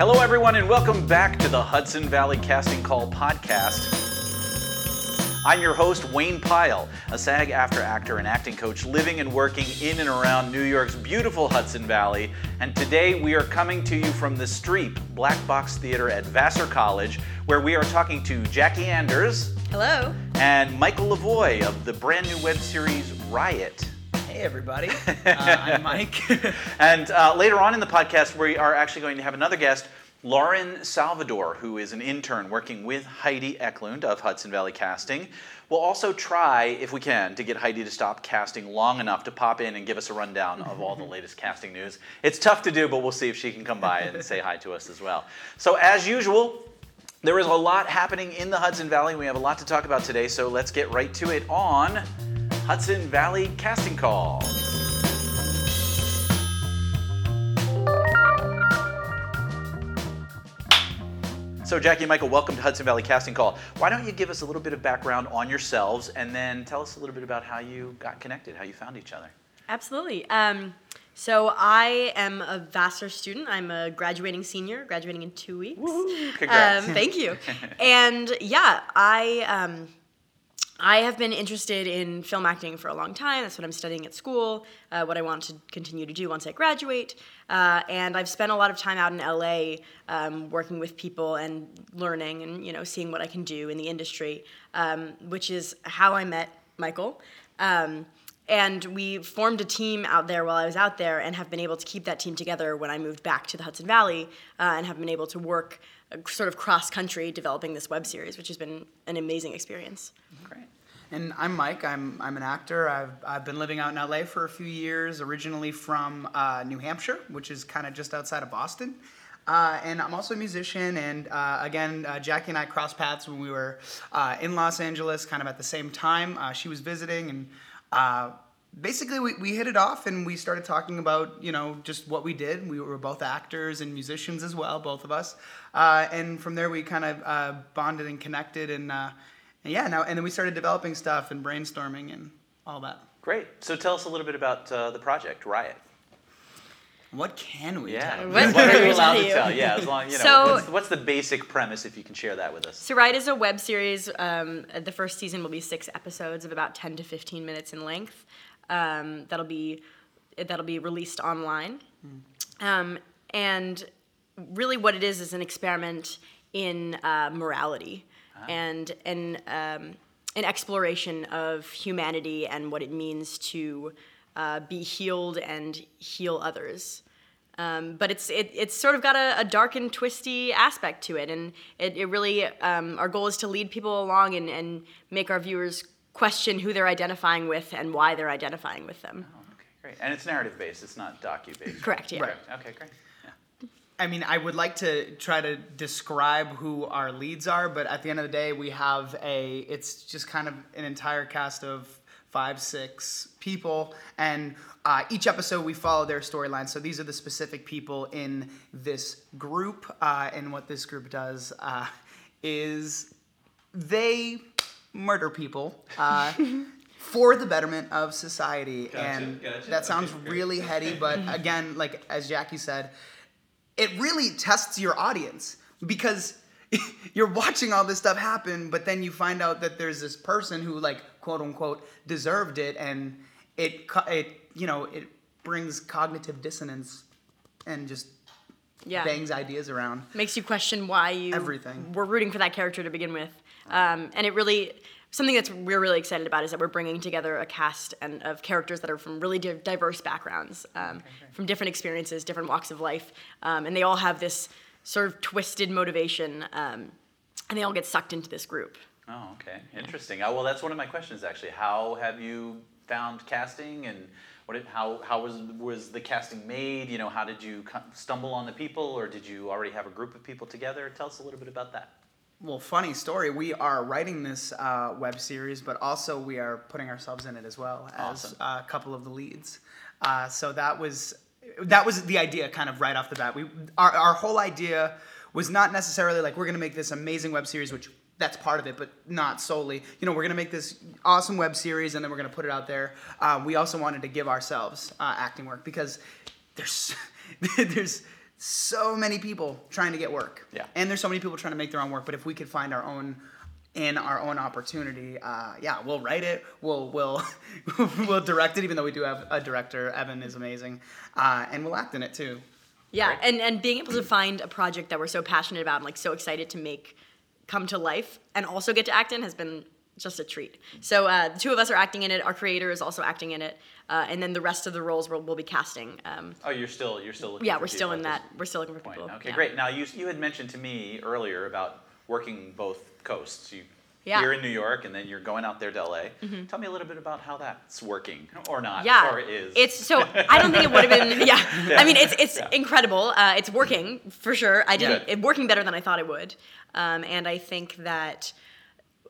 Hello, everyone, and welcome back to the Hudson Valley Casting Call podcast. I'm your host, Wayne Pyle, a SAG-AFTRA actor and acting coach living and working in and around New York's beautiful Hudson Valley. And today we are coming to you from the Streep Black Box Theater at Vassar College, where we are talking to Jackie Anders Hello. and Michael Lavoie of the brand new web series Riot. Hey everybody, uh, I'm Mike. And uh, later on in the podcast, we are actually going to have another guest, Lauren Salvador, who is an intern working with Heidi Eklund of Hudson Valley Casting. We'll also try, if we can, to get Heidi to stop casting long enough to pop in and give us a rundown of all the latest casting news. It's tough to do, but we'll see if she can come by and say hi to us as well. So, as usual, there is a lot happening in the Hudson Valley. We have a lot to talk about today, so let's get right to it on Hudson Valley Casting Call. So, Jackie and Michael, welcome to Hudson Valley Casting Call. Why don't you give us a little bit of background on yourselves and then tell us a little bit about how you got connected, how you found each other? Absolutely. Um, so I am a Vassar student. I'm a graduating senior, graduating in two weeks. Congrats. Um, thank you. and yeah, I um, I have been interested in film acting for a long time. That's what I'm studying at school. Uh, what I want to continue to do once I graduate. Uh, and I've spent a lot of time out in LA um, working with people and learning and you know seeing what I can do in the industry, um, which is how I met Michael. Um, and we formed a team out there while I was out there, and have been able to keep that team together when I moved back to the Hudson Valley, uh, and have been able to work uh, sort of cross country developing this web series, which has been an amazing experience. Great. And I'm Mike. I'm I'm an actor. I've I've been living out in LA for a few years. Originally from uh, New Hampshire, which is kind of just outside of Boston. Uh, and I'm also a musician. And uh, again, uh, Jackie and I crossed paths when we were uh, in Los Angeles, kind of at the same time. Uh, she was visiting, and uh, basically we, we hit it off, and we started talking about you know just what we did. We were both actors and musicians as well, both of us. And from there, we kind of bonded and connected, and, and yeah, now and then we started developing stuff and brainstorming and all that. Great. So, tell us a little bit about uh, the project, Riot. What can we Yeah. tell? What What, are we you allowed to tell? Yeah, as long you know. So- what's, what's the basic premise, if you can share that with us? So, Riot is a web series. Um, the first season will be six episodes of about 10 to 15 minutes in length. Um, that'll be that'll be released online. Um, and really, what it is is an experiment in uh, morality and an um, an exploration of humanity and what it means to uh, be healed and heal others. Um, but it's it, it's sort of got a, a dark and twisty aspect to it, and it, it really um, our goal is to lead people along and, and make our viewers question who they're identifying with and why they're identifying with them. Oh, okay, great. And it's narrative based. It's not docu based. Correct, yeah. Right. Okay, great. Yeah. I mean, I would like to try to describe who our leads are, but at the end of the day, we have a. It's just kind of an entire cast of five, six people, and uh, each episode we follow their storyline. So these are the specific people in this group, uh, and what this group does uh, is they murder people. Uh, For the betterment of society, and gotcha. that sounds Okay, really heady, but again, like as Jackie said, it really tests your audience because you're watching all this stuff happen, but then you find out that there's this person who, like, quote unquote, deserved it, and it, it, you know, it brings cognitive dissonance and just Yeah. bangs ideas around. makes you question why you Everything. were rooting for that character to begin with. Um, and it really something that's we're really excited about is that we're bringing together a cast and of characters that are from really di- diverse backgrounds, um, from different experiences, different walks of life, um, and they all have this sort of twisted motivation, um, and they all get sucked into this group. Oh, okay. Interesting. Uh, well, that's one of my questions actually. How have you found casting, and what? Did, how how was was the casting made? You know, how did you stumble on the people, or did you already have a group of people together? Tell us a little bit about that. Well, funny story. We are writing this uh, web series, but also we are putting ourselves in it as well as Awesome. uh, a couple of the leads. Uh, so that was that was the idea, kind of right off the bat. We our, our whole idea was not necessarily like we're going to make this amazing web series, which that's part of it, but not solely. You know, we're going to make this awesome web series and then we're going to put it out there. Uh, we also wanted to give ourselves uh, acting work because there's there's so many people trying to get work. Yeah. And there's so many people trying to make their own work. But if we could find our own in our own opportunity, uh, yeah, we'll write it. We'll we'll we'll direct it. Even though we do have a director, Evan is amazing, uh, and we'll act in it too. Yeah, and and being able to find a project that we're so passionate about and like so excited to make come to life and also get to act in has been just a treat. So uh, the two of us are acting in it. Our creator is also acting in it, uh, and then the rest of the roles we'll, we'll be casting. Um, Oh, you're still you're still looking. yeah, for we're still in that. We're still looking for Point. people. Okay, yeah. great. Now you you had mentioned to me earlier about working both coasts. You Yeah. Mm-hmm. here in New York, and then you're going out there to LA. Tell me a little bit about how that's working, or not, Yeah, or is. it's so. I don't think it would have been. Yeah, I mean, it's it's Yeah. incredible. Uh, it's working for sure. I didn't. Yeah. It working better than I thought it would, um, and I think that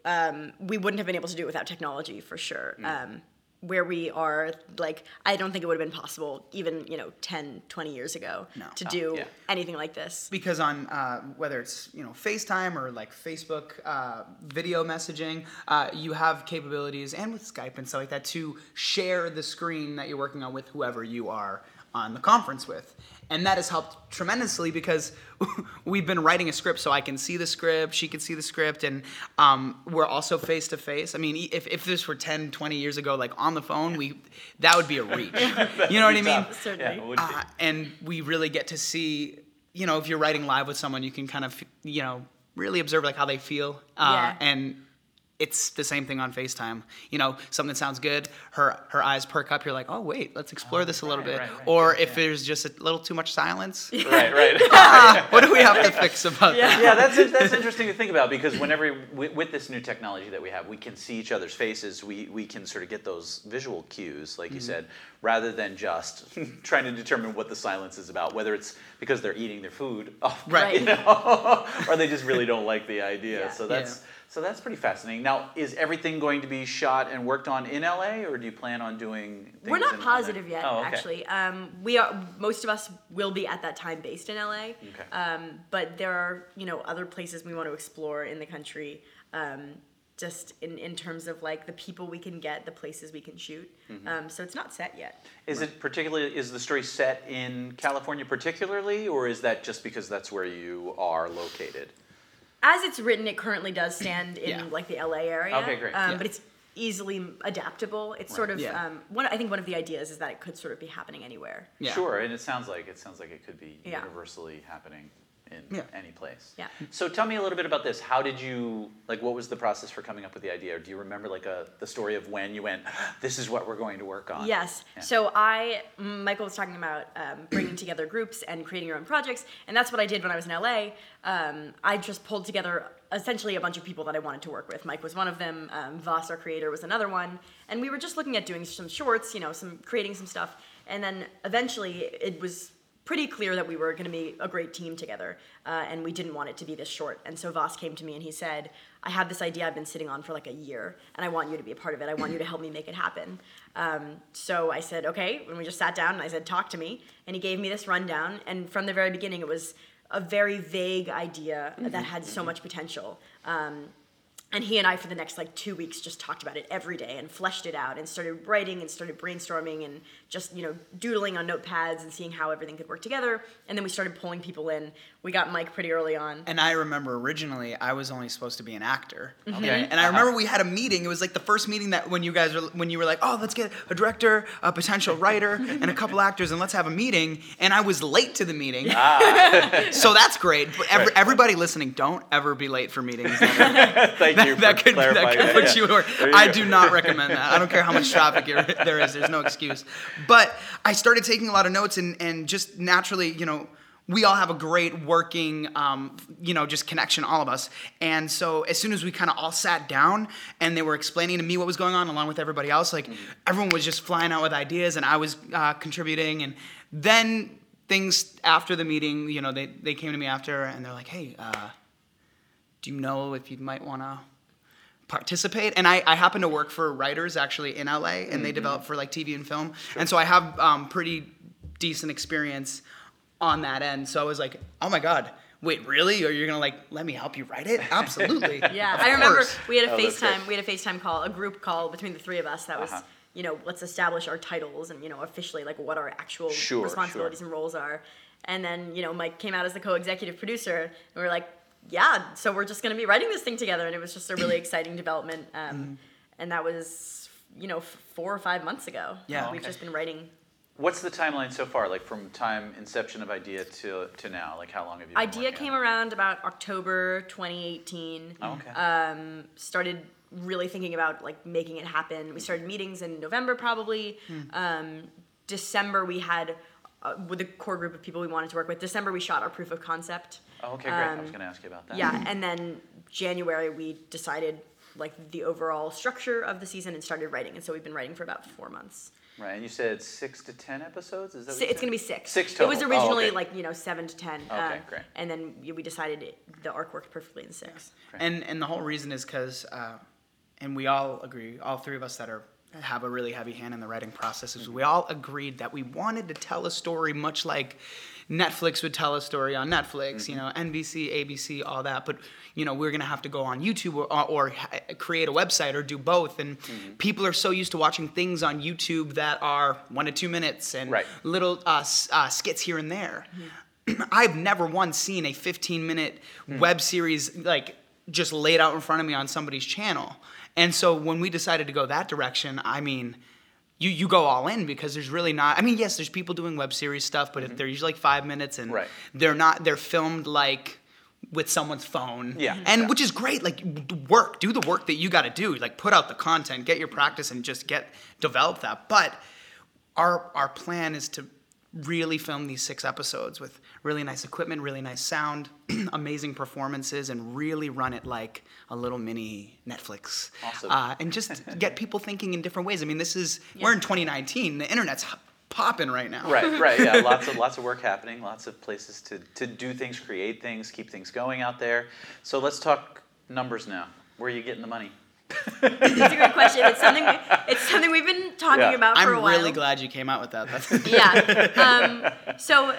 um, we wouldn't have been able to do it without technology for sure. Mm. Um, where we are, like, I don't think it would have been possible even you know 10, 20 years ago No. to Oh, do yeah. anything like this. because on uh, whether it's you know FaceTime or like Facebook uh, video messaging, uh, you have capabilities and with Skype and stuff like that to share the screen that you're working on with whoever you are on the conference with, and that has helped tremendously because we've been writing a script so I can see the script, she can see the script, and um, we're also face to face. I mean, e- if, if this were 10, 20 years ago, like on the phone, we that would be a reach. you know what I mean? Certainly. Yeah, it would be. uh, and we really get to see you know if you're writing live with someone you can kind of you know really observe like how they feel uh, Yeah. and it's the same thing on FaceTime. You know, something sounds good, her her eyes perk up. You're like, oh wait, let's explore this a little right, bit. right, right, or yeah, if yeah. there's just a little too much silence, right, right. ah, what do we have to fix about Yeah. that? yeah, that's that's interesting to think about because whenever with, with this new technology that we have, we can see each other's faces. We we can sort of get those visual cues, like Mm-hmm. you said, rather than just trying to determine what the silence is about, whether it's because they're eating their food, oh, Right. you know, or they just really don't like the idea. Yeah. So that's. So that's pretty fascinating. Now, is everything going to be shot and worked on in LA, or do you plan on doing? We're not positive LA? yet, Oh, okay. actually. Um, we are. Most of us will be at that time based in LA. Okay. Um, but there are, you know, other places we want to explore in the country. Um, just in, in terms of like the people we can get, the places we can shoot. Mm-hmm. Um, so it's not set yet. Is it particularly is the story set in California particularly, or is that just because that's where you are located? As it's written, it currently does stand in Yeah. like the LA area. Okay, great. Um, Yeah. But it's easily adaptable. It's sort of Yeah. um, one. I think one of the ideas is that it could sort of be happening anywhere. Yeah. Sure, and it sounds like it sounds like it could be Yeah. universally happening in Yeah. any place. Yeah. So tell me a little bit about this. How did you like? What was the process for coming up with the idea? Or do you remember like a the story of when you went, "This is what we're going to work on"? Yes. Yeah. So I, Michael was talking about um, bringing together groups and creating your own projects, and that's what I did when I was in LA. Um, I just pulled together essentially a bunch of people that I wanted to work with. Mike was one of them. Um, Voss, our creator, was another one, and we were just looking at doing some shorts, you know, some creating some stuff, and then eventually it was pretty clear that we were going to be a great team together, uh, and we didn't want it to be this short. And so Voss came to me and he said, "I have this idea I've been sitting on for like a year, and I want you to be a part of it. I want you to help me make it happen." Um, so I said, "Okay." And we just sat down and I said, "Talk to me." And he gave me this rundown. And from the very beginning, it was a very vague idea that had so much potential. Um, and he and I, for the next like two weeks, just talked about it every day and fleshed it out and started writing and started brainstorming and just, you know, doodling on notepads and seeing how everything could work together. And then we started pulling people in. We got Mike pretty early on. And I remember originally I was only supposed to be an actor. Mm-hmm. Okay. And I Uh-huh. remember we had a meeting. It was like the first meeting that when you guys were when you were like, "Oh, let's get a director, a potential writer, and a couple actors, and let's have a meeting." And I was late to the meeting, ah. so that's great. But every, Right. everybody listening, don't ever be late for meetings. That, Thank you that, for that could that could that. put Yeah. you. Over. You I do not recommend that. I don't care how much traffic there is. There's no excuse. But I started taking a lot of notes, and and just naturally, you know we all have a great working, um, you know, just connection, all of us. And so as soon as we kind of all sat down and they were explaining to me what was going on along with everybody else, like everyone was just flying out with ideas and I was uh, contributing. And then things after the meeting, you know, they, they came to me after and they're like, hey, uh, do you know if you might want to participate and I, I happen to work for writers actually in la and they develop for like tv and film and so i have um, pretty decent experience on that end so i was like oh my god wait really or you're gonna like let me help you write it absolutely Yeah, Of I remember we had a Oh. FaceTime. We had a FaceTime call, a group call between the three of us. That was, Uh-huh. you know, let's establish our titles and you know officially like what our actual Sure, responsibilities and roles are. and then you know Mike came out as the co-executive producer, and we are like, yeah, so we're just going to be writing this thing together, and it was just a really exciting development. Um, Mm-hmm. And that was you know f- four or five months ago. Yeah. we've Okay. just been writing. What's the timeline so far? Like from time inception of idea to to now? Like how long have you? Been Idea came on it? around about October 2018. Oh, okay. um, started really thinking about like making it happen. We started meetings in November probably. Um, December we had uh, with the core group of people we wanted to work with. December we shot our proof of concept. oh, okay, great. I was um, going to ask you about that. Yeah, and then January we decided like the overall structure of the season and started writing. And so we've been writing for about four months. Right, and you said six to ten episodes. Is that? What you it's gonna be six. Six total. It total. was Oh, originally okay. like you know seven to ten. Okay, uh, great. And then we we decided it, the arc worked perfectly in six. And and the whole reason is because, uh, and we all agree, all three of us that are have a really heavy hand in the writing process, is we all agreed that we wanted to tell a story much like Netflix would tell a story on Netflix, you know, mm-hmm. NBC, ABC, all that. But you know, we're gonna have to go on YouTube or, uh, or ha- create a website or do both. And mm-hmm. people are so used to watching things on YouTube that are one to two minutes and Right. little uh, uh, skits here and there. Mm-hmm. I've never once seen a 15 minute mm. web series like just laid out in front of me on somebody's channel. And so when we decided to go that direction, I mean, you, you go all in because there's really not. I mean, yes, there's people doing web series stuff, but if mm-hmm. they're usually like five minutes and Right. they're not. They're filmed like with someone's phone. Yeah. Mm-hmm. And Yeah. which is great. Like work, do the work that you got to do. Like put out the content, get your mm-hmm. practice, and just get develop that. But our our plan is to really film these six episodes with really nice equipment, really nice sound, amazing performances, and really run it like a little mini Netflix. Awesome. Uh, and just get people thinking in different ways. I mean, this is we're in 2019. The internet's popping right now. Right, right, yeah. Lots of lots of work happening, lots of places to, to do things, create things, keep things going out there. So let's talk numbers now. Where are you getting the money? It's a great question. It's something we, it's something we've been talking Yeah. about for a I'm while. I'm really glad you came out with that. That's, yeah. Um, so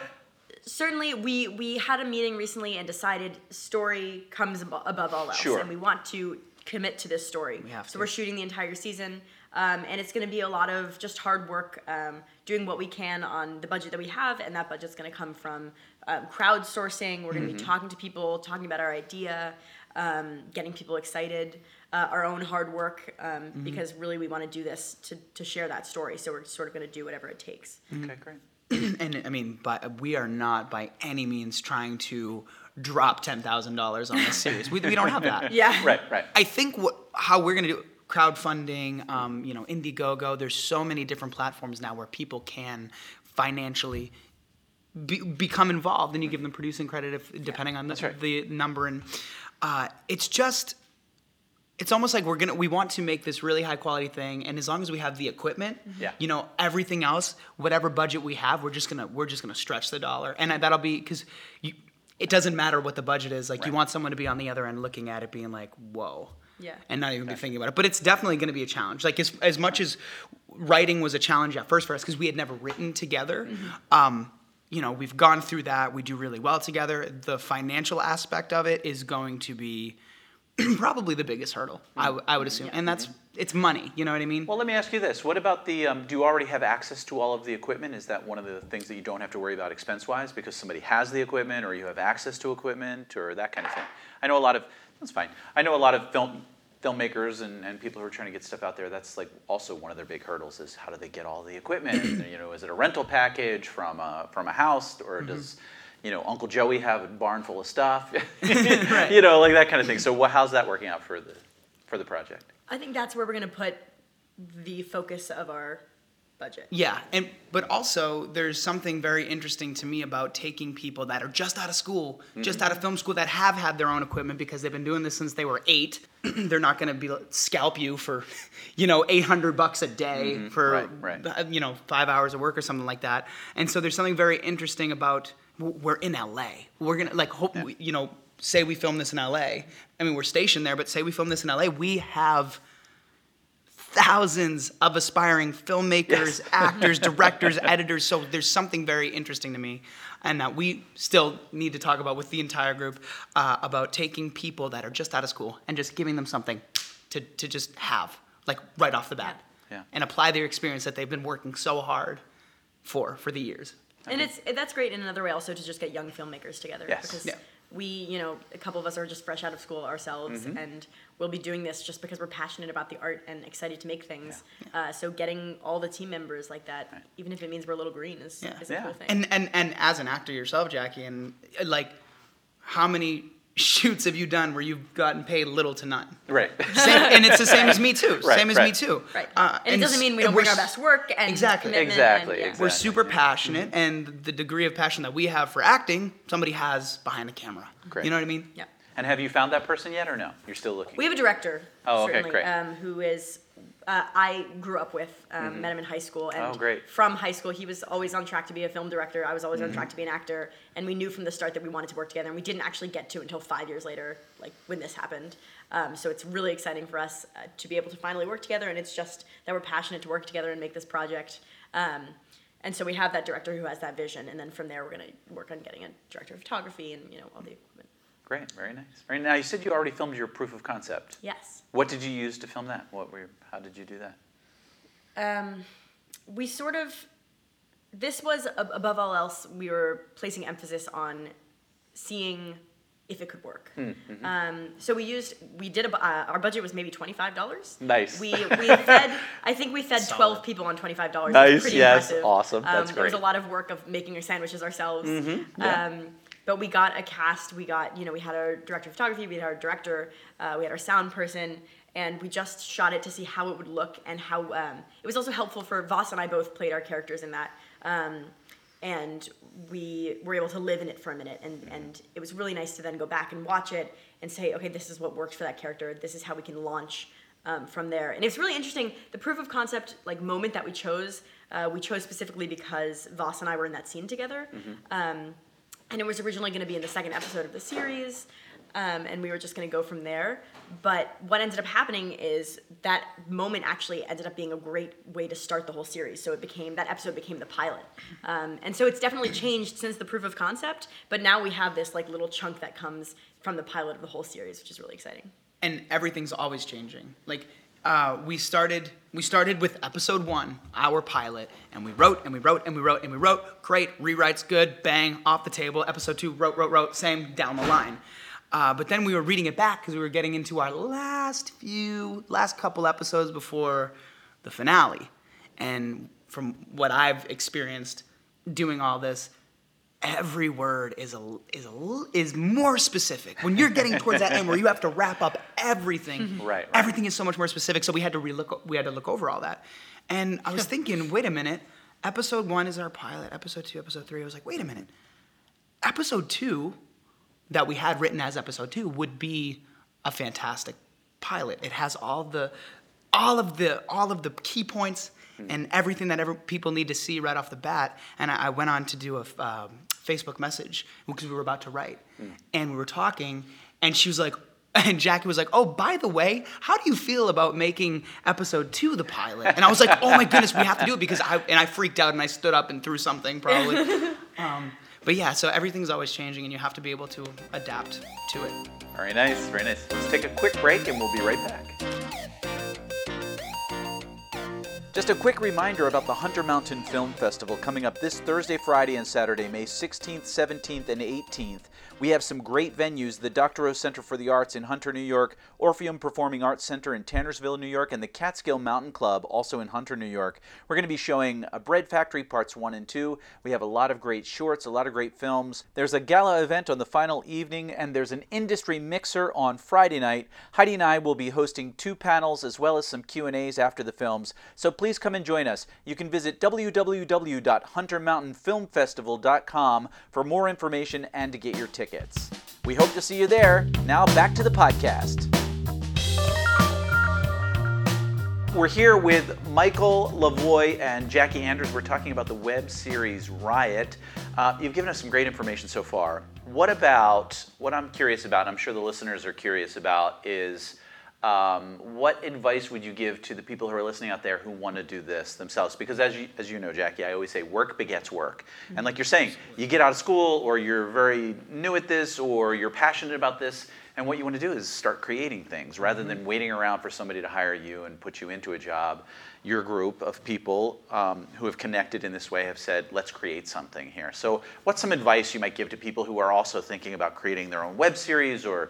certainly we we had a meeting recently and decided story comes abo- above all else, Sure. and we want to commit to this story. We have so to. we're shooting the entire season. Um, and it's going to be a lot of just hard work, um, doing what we can on the budget that we have, and that budget's going to come from um, crowdsourcing. We're going to be talking to people, talking about our idea, um, getting people excited, uh, our own hard work, um, because really we want to do this to, to share that story. So we're sort of going to do whatever it takes. Okay, great. and I mean, but we are not by any means trying to drop ten thousand dollars on this series. We, we don't have that. Yeah. Right, right. I think what how we're gonna do crowdfunding, um, you know, Indiegogo. There's so many different platforms now where people can financially be, become involved, and you give them producing credit if depending on the, right. the number. And uh, it's just it's almost like we're gonna we want to make this really high quality thing and as long as we have the equipment Yeah. you know everything else whatever budget we have we're just gonna we're just gonna stretch the dollar. And that'll be because it doesn't matter what the budget is like you want someone to be on the other end looking at it being like whoa. Yeah. and not even be thinking about it. But it's definitely going to be a challenge. Like as, as much as writing was a challenge at first for us because we had never written together um, you know we've gone through that. We do really well together. The financial aspect of it is going to be probably the biggest hurdle I, w- I would assume and that's it's money you know what i mean Well, let me ask you this. What about the, um, do you already have access to all of the equipment? Is that one of the things that you don't have to worry about expense-wise because somebody has the equipment or you have access to equipment or that kind of thing? I know a lot of, that's fine. I know a lot of film, filmmakers and, and people who are trying to get stuff out there, that's like also one of their big hurdles is how do they get all the equipment? you know, is it a rental package from a, from a house or does, you know, Uncle Joey have a barn full of stuff? You know, like that kind of thing. So what, how's that working out for the, for the project? I think that's where we're going to put the focus of our budget. Yeah, and but also there's something very interesting to me about taking people that are just out of school, just out of film school that have had their own equipment because they've been doing this since they were eight. They're not going to be scalp you for, you know, 800 bucks a day for Right, right. uh, you know five hours of work or something like that. And so there's something very interesting about w- we're in LA. We're gonna like hope we, you know say we film this in LA. I mean we're stationed there, but say we film this in LA, we have thousands of aspiring filmmakers, actors, directors, editors. So there's something very interesting to me, and that we still need to talk about with the entire group uh, about taking people that are just out of school and just giving them something to, to just have, like right off the bat, Yeah. and apply their experience that they've been working so hard for for the years. And it's that's great in another way also to just get young filmmakers together Yes. because Yeah. we, you know, a couple of us are just fresh out of school ourselves, Mm-hmm. and we'll be doing this just because we're passionate about the art and excited to make things. Uh, so getting all the team members like that, even if it means we're a little green, is, Yeah. is a Yeah. cool thing. And and and as an actor yourself, Jackie, and like, how many shoots have you done where you've gotten paid little to none? Right. Same, and it's the same as me too. Right, same as me too. right. Uh, and, it doesn't mean we and don't we're bring our best work and Exactly. Exactly, And, yeah. exactly. We're super passionate, and the degree of passion that we have for acting, somebody has behind the camera. Great. You know what I mean? Yeah. and have you found that person yet or no? You're still looking. We have a director, Oh, okay, great. um, who is uh, I grew up with, um, met him in high school, and Mm-hmm. Oh, great. from high school he was always on track to be a film director. I was always Mm-hmm. on track to be an actor, and we knew from the start that we wanted to work together. And we didn't actually get to until five years later, like when this happened. Um, so it's really exciting for us uh, to be able to finally work together, and it's just that we're passionate to work together and make this project. Um, and so we have that director who has that vision, and then from there we're going to work on getting a director of photography and you know all the equipment. Great, very nice. Very now you said you already filmed your proof of concept. Yes. What did you use to film that? What were how did you do that? um, we sort of this was ab- above all else we were placing emphasis on seeing if it could work um, so we used we did a, uh, our budget was maybe $25 Nice. we, we fed i think we fed 12 people on $25 Nice, was pretty yes, impressive. awesome. um, That's there was a lot of work of making our sandwiches ourselves yeah. um, but we got a cast we got you know we had our director of photography we had our director uh, we had our sound person and we just shot it to see how it would look and how um, it was also helpful for Voss and I both played our characters in that um, and we were able to live in it for a minute and, and it was really nice to then go back and watch it and say okay this is what works for that character. This is how we can launch um, from there. And it's really interesting the proof of concept like moment that we chose uh, we chose specifically because Voss and I were in that scene together. Um, and it was originally going to be in the second episode of the series um, and we were just going to go from there but what ended up happening is that moment actually ended up being a great way to start the whole series so it became that episode became the pilot um, and so it's definitely changed since the proof of concept but now we have this like little chunk that comes from the pilot of the whole series which is really exciting and everything's always changing. Like uh, we started, we started with episode one, our pilot, and we wrote and we wrote and we wrote and we wrote. Great rewrites, good, bang, off the table. Episode two, wrote, wrote, wrote, same down the line. Uh, but then we were reading it back because we were getting into our last few, last couple episodes before the finale, and from what I've experienced doing all this, every word is a is a is more specific. When you're getting towards that end where you have to wrap up everything, Right, right. everything is so much more specific. So we had to relook we had to look over all that. And I was thinking, wait a minute, episode one is our pilot, episode two, episode three. I was like, wait a minute. Episode two that we had written as episode two would be a fantastic pilot. It has all the all of the all of the key points and everything that ever people need to see right off the bat. And I, I went on to do a um, Facebook message because we were about to write, and we were talking, and she was like. And Jackie was like, "Oh, by the way, how do you feel about making episode two the pilot?" And I was like, "Oh my goodness, we have to do it because I." And I freaked out and I stood up and threw something probably. um, but yeah, so everything's always changing, and you have to be able to adapt to it. Very nice, very nice. Let's take a quick break and we'll be right back. Just a quick reminder about the Hunter Mountain Film Festival coming up this Thursday, Friday, and Saturday, May 16th, 17th, and 18th. We have some great venues the. O Center for the Arts in Hunter, New York, Orpheum Performing Arts Center in Tannersville, New York, and the Catskill Mountain Club, also in Hunter, New York. We're going to be showing a Bread Factory Parts 1 and 2. We have a lot of great shorts, a lot of great films. There's a gala event on the final evening, and there's an industry mixer on Friday night. Heidi and I will be hosting two panels as well as some Q&As after the films. So please come and join us. You can visit www.huntermountainfilmfestival.com for more information and to get your tickets. We hope to see you there. Now back to the podcast. We're here with Michael Lavoie and Jackie Andrews. We're talking about the web series Riot. Uh, you've given us some great information so far. What about, what I'm curious about, I'm sure the listeners are curious about, is um, what advice would you give to the people who are listening out there who want to do this themselves? Because as you, as you know, Jackie, I always say work begets work. And like you're saying, you get out of school or you're very new at this or you're passionate about this, and what you want to do is start creating things rather Mm-hmm. than waiting around for somebody to hire you and put you into a job. Your group of people um, who have connected in this way have said, let's create something here. So, what's some advice you might give to people who are also thinking about creating their own web series or,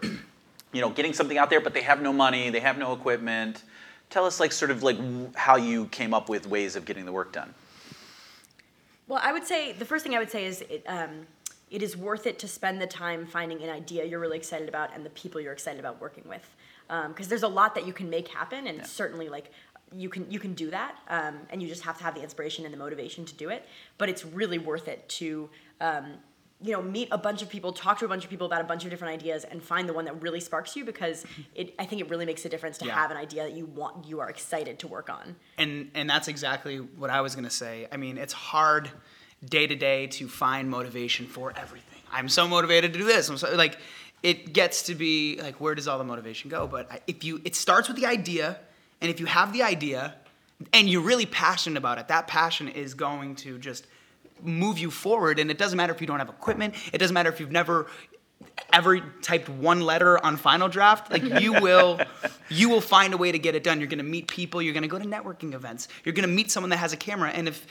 you know, getting something out there, but they have no money, they have no equipment? Tell us, like, sort of like how you came up with ways of getting the work done. Well, I would say the first thing I would say is it, um, it is worth it to spend the time finding an idea you're really excited about and the people you're excited about working with, because there's a lot that you can make happen, and certainly like you can you can do that, um, and you just have to have the inspiration and the motivation to do it. But it's really worth it to. Um, you know, meet a bunch of people, talk to a bunch of people about a bunch of different ideas, and find the one that really sparks you because it. I think it really makes a difference to Yeah. have an idea that you want, you are excited to work on. and and that's exactly what I was gonna say. I mean, it's hard day to day to find motivation for everything. I'm so motivated to do this. I'm so like, it gets to be like, where does all the motivation go? But if you, it starts with the idea, and if you have the idea, and you're really passionate about it, that passion is going to just move you forward. And it doesn't matter if you don't have equipment. It doesn't matter if you've never ever typed one letter on final draft like you will you will find a way to get it done you're going to meet people you're going to go to networking events you're going to meet someone that has a camera and if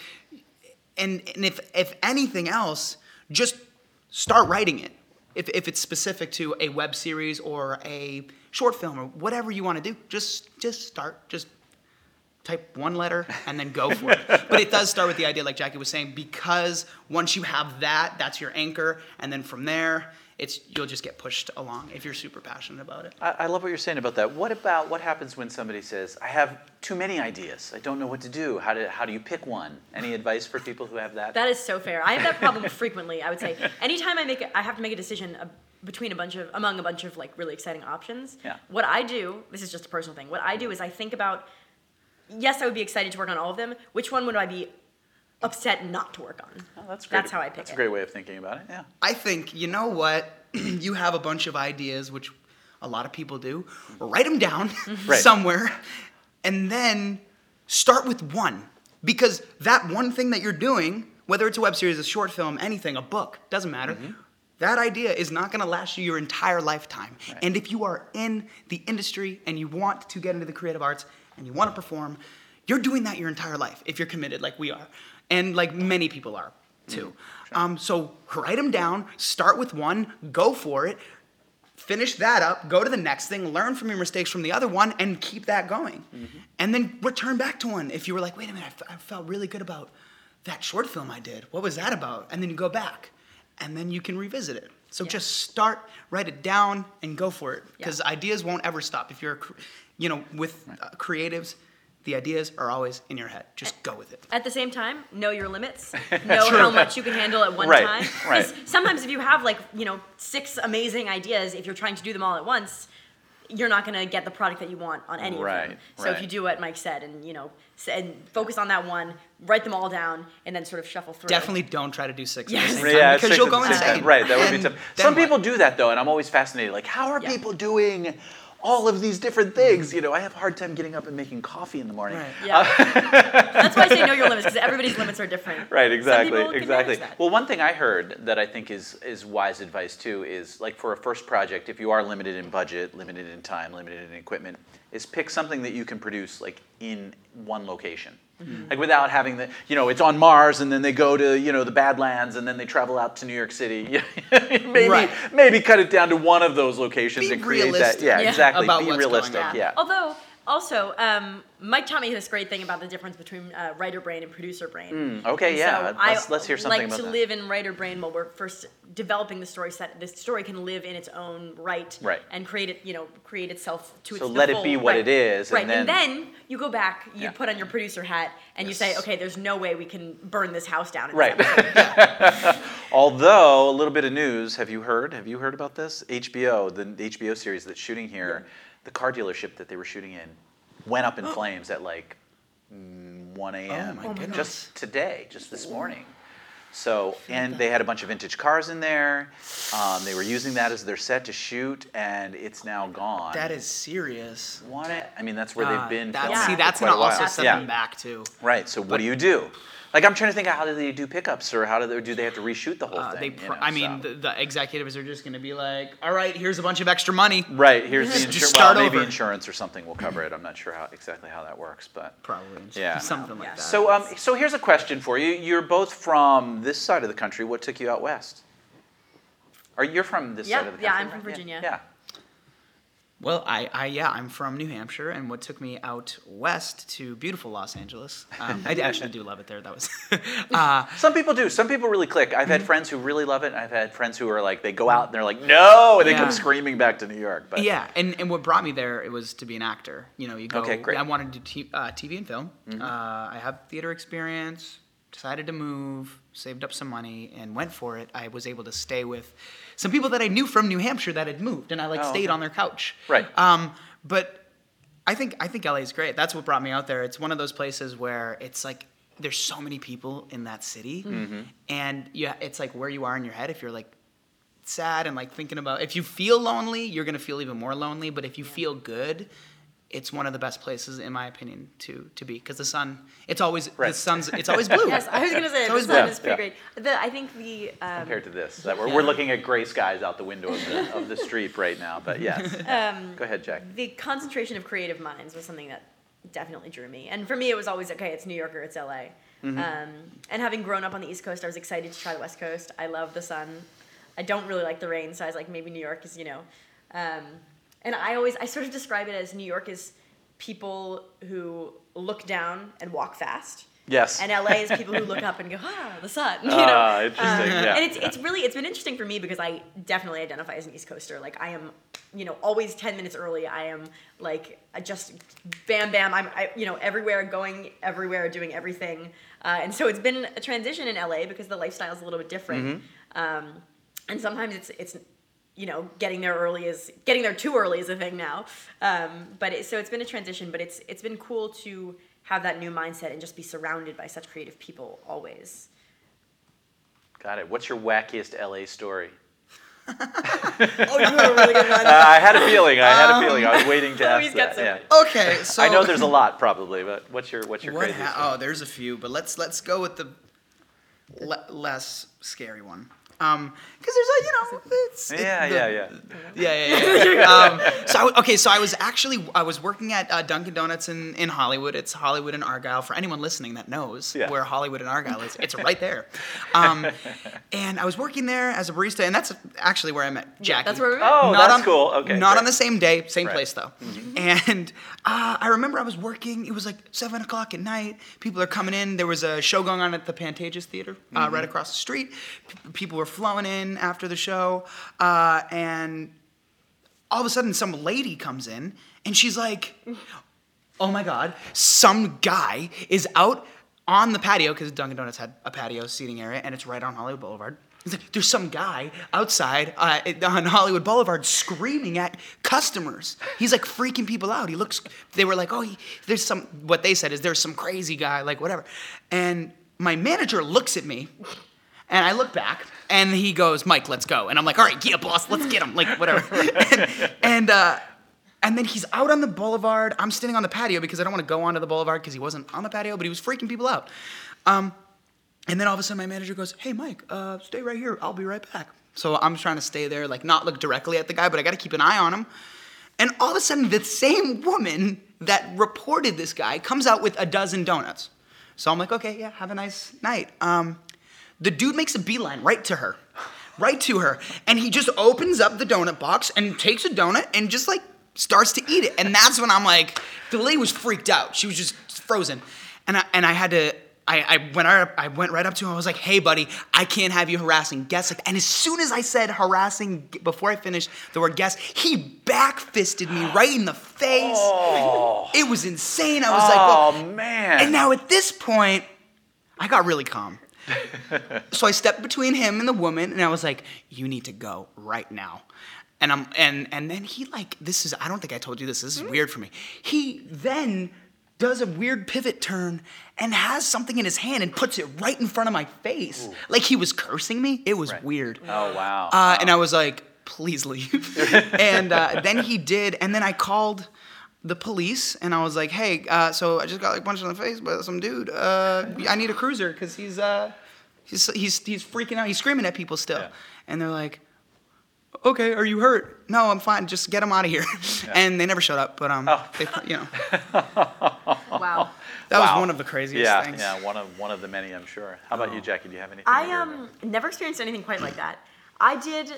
and, and if if anything else just start writing it if, if it's specific to a web series or a short film or whatever you want to do just just start just type one letter and then go for it. but it does start with the idea, like Jackie was saying, because once you have that, that's your anchor, and then from there, it's you'll just get pushed along if you're super passionate about it. I, I love what you're saying about that. What about what happens when somebody says, "I have too many ideas. I don't know what to do. How do how do you pick one?" Any advice for people who have that? That is so fair. I have that problem frequently. I would say anytime I make, a, I have to make a decision between a bunch of, among a bunch of like really exciting options. Yeah. What I do, this is just a personal thing. What I do is I think about, yes, I would be excited to work on all of them. Which one would I be upset not to work on? Oh, that's great. That's how I pick That's it. a great way of thinking about it. Yeah. I think you know what you have a bunch of ideas, which a lot of people do. Write them down Right. somewhere, and then start with one because that one thing that you're doing, whether it's a web series, a short film, anything, a book, doesn't matter. Mm-hmm. That idea is not going to last you your entire lifetime. Right. And if you are in the industry and you want to get into the creative arts and you want to perform, you're doing that your entire life if you're committed, like we are, and like many people are too. Um, so write them down, start with one, go for it, finish that up, go to the next thing, learn from your mistakes from the other one, and keep that going. And then return back to one. If you were like, wait a minute, I, f- I felt really good about that short film I did. What was that about? And then you go back, and then you can revisit it. So Yeah. just start, write it down, and go for it. Yeah. Because ideas won't ever stop. If you're, you know, with uh, creatives, the ideas are always in your head. Just go with it. At the same time, know your limits. Know how much you can handle at one Right, time. right. 'Cause Sometimes if you have like, you know, six amazing ideas, if you're trying to do them all at once, you're not going to get the product that you want on any of Right, them. So right. if you do what Mike said and, you know, and focus on that one, write them all down and then sort of shuffle through. Definitely don't try to do six Yes. at the same time Yeah, because you'll go the time. insane. Right, that would be tough. then Some what? people do that though, and I'm always fascinated. Like, how are Yeah. people doing all of these different things? Mm. You know, I have a hard time getting up and making coffee in the morning. Right. Yeah. Uh, That's why I say know your limits because everybody's limits are different. Right, Some exactly, can exactly. that. Well, one thing I heard that I think is is wise advice too is like for a first project, if you are limited in budget, limited in time, limited in equipment, is pick something that you can produce like in one location. Mm-hmm. Like without having the, you know, it's on Mars and then they go to, you know, the Badlands and then they travel out to New York City. maybe, Right. maybe cut it down to one of those locations Be and create realistic. that. Yeah, Yeah. exactly. About Be what's going realistic. on. Yeah. Although, also, um, Mike taught me this great thing about the difference between uh, writer brain and producer brain. Mm, okay, And yeah, so let's- let's hear something like about to that. live in writer brain while we're first developing the story set. The story can live in its own right, Right. and create it, you know, create itself to So its So let it be what right. it is, and Right, then- and then you go back, you Yeah. put on your producer hat, and you say, okay, there's no way we can burn this house down. Right. Although a little bit of news, have you heard? Have you heard about this? HBO, the, the HBO series that's shooting here, the car dealership that they were shooting in, went up in flames at like mm, 1 a.m. my goodness. just today, just this morning. So, and they had a bunch of vintage cars in there. Um, they were using that as their set to shoot, and it's now gone. That is serious. What? I mean, that's where Uh, they've been. filming See, for that's quite gonna a while. also set yeah. them back too. Right. So what do you do? Like I'm trying to think of how do they do pickups or how do they, do they have to reshoot the whole Uh, thing? they, you know, I mean, the, the executives are just going to be like, "All right, here's a bunch of extra money." right here's the Just insurance. start Well, maybe over. insurance or something will cover it. I'm not sure how exactly how that works, but Probably. Yeah. Something like Yeah. that. so um, so here's a question for you. You're both from this side of the country. What took you out west? Are you're from this Yeah, side of the yeah, country? I'm from right? Virginia. Yeah. Well, I, I, yeah, I'm from New Hampshire, and what took me out west to beautiful Los Angeles. Um, I actually do love it there. That was, uh, Some people do. Some people really click. I've Mm-hmm. had friends who really love it. I've had friends who are like, they go out and they're like, no, and they Yeah. come screaming back to New York. But yeah, and, and what brought me there it was to be an actor. You know, you go. Okay, great. Mm-hmm. I wanted to do t- uh, TV and film. Uh, I have theater experience. Decided to move, saved up some money, and went for it. I was able to stay with some people that I knew from New Hampshire that had moved, and I like Oh, stayed okay. on their couch. Right. Um, but I think I think LA is great. That's what brought me out there. It's one of those places where it's like there's so many people in that city, Mm-hmm. and yeah, it's like where you are in your head. If you're like sad and like thinking about, if you feel lonely, you're gonna feel even more lonely. But if you feel good, it's one of the best places, in my opinion, to to be because the sun. It's always Right. the sun's. It's always blue. Yes, I was gonna say the sun blue. is pretty Yeah. great. The, I think the um, compared to this, that we're, Yeah. we're looking at gray skies out the window of the, of the street right now. But yes. um, Go ahead, Jack. the concentration of creative minds was something that definitely drew me. And for me, it was always okay. It's New York or it's LA. Mm-hmm. Um, and having grown up on the East Coast, I was excited to try the West Coast. I love the sun. I don't really like the rain, so I was like, maybe New York is, you know. And I always, I sort of describe it as New York is people who look down and walk fast. Yes. And LA is people who look up and go, ah, the sun. You know? Ah, interesting. Um, yeah. and it's, yeah. it's really it's been interesting for me because I definitely identify as an East Coaster. Like I am, you know, always ten minutes early. I am like I just bam bam. I'm I, you know everywhere, going everywhere, doing everything. Uh, and so it's been a transition in LA because the lifestyle is a little bit different. Um, and sometimes it's it's you know getting there early is getting there too early is a thing now. Um, but it, so it's been a transition, but it's it's been cool to have that new mindset and just be surrounded by such creative people always. Got it. What's your wackiest LA story? Oh, you have a really good one. Uh, I had a feeling. I had a feeling. I was waiting to ask he's that. Yeah. Okay, so I know there's a lot probably, but what's your what's your What craziest? ha- oh, there's a few, but let's let's go with the le- less scary one. Um, because there's a you know it's it- yeah, the- yeah, yeah. yeah, yeah, yeah. um, so I, okay, so I was actually I was working at uh, Dunkin' Donuts in, in Hollywood. It's Hollywood and Argyle. For anyone listening that knows Yeah. where Hollywood and Argyle is, it's right there. Um, and I was working there as a barista, and that's actually where I met Jackie. That's where we met. Oh, Not that's on- cool. Okay. Not great. on the same day, same Right. place though. And uh, I remember I was working. It was like seven o'clock at night. People are coming in. There was a show going on at the Pantages Theater uh, Mm-hmm. right across the street. P- people were flowing in after the show, uh, and all of a sudden, some lady comes in, and she's like, "Oh my God! Some guy is out." On the patio, because Dunkin' Donuts had a patio seating area, and it's right on Hollywood Boulevard. There's some guy outside uh, on Hollywood Boulevard screaming at customers. He's like freaking people out. He looks. They were like, "Oh, he, there's some." What they said is, "There's some crazy guy, like whatever." And my manager looks at me, and I look back, and he goes, "Mike, let's go." And I'm like, "All right, yeah, boss, let's get him." Like whatever. and and, uh, and then he's out on the boulevard. I'm standing on the patio because I don't want to go onto the boulevard because he wasn't on the patio, but he was freaking people out. Um, and then all of a sudden, my manager goes, "Hey, Mike, uh, stay right here. I'll be right back." So I'm trying to stay there, like not look directly at the guy, but I got to keep an eye on him. And all of a sudden, the same woman that reported this guy comes out with a dozen donuts. So I'm like, "Okay, yeah, have a nice night." Um, the dude makes a beeline right to her, right to her, and he just opens up the donut box and takes a donut and just like starts to eat it. And that's when I'm like, the lady was freaked out. She was just frozen, and I and I had to. I, I went up, I went right up to him. I was like, "Hey, buddy, I can't have you harassing guests." Like, and as soon as I said harassing before I finished the word guest, he backfisted me right in the face. Oh. It was insane. I was like, Oh well, man. and now at this point, I got really calm. so I stepped between him and the woman, and I was like, "You need to go right now." And I'm and and then he like this is I don't think I told you this. This is weird for me. He then does a weird pivot turn and has something in his hand and puts it right in front of my face, like he was cursing me. It was Right. weird. oh wow. Uh, and I was like, please leave. and uh, then he did, and then I called. the police, and I was like, "Hey, uh, so I just got like punched in the face by some dude. Uh, I need a cruiser because he's uh, he's he's he's freaking out. He's screaming at people still." Yeah. And they're like, "Okay, are you hurt?" No, I'm fine. Just get him out of here. And they never showed up. But um, Oh. they, you know, Wow. that Wow. was one of the craziest yeah, things. yeah, one of one of the many, I'm sure. How about you, Oh. Jackie? Do you have anything? I um never experienced anything quite like that. I did.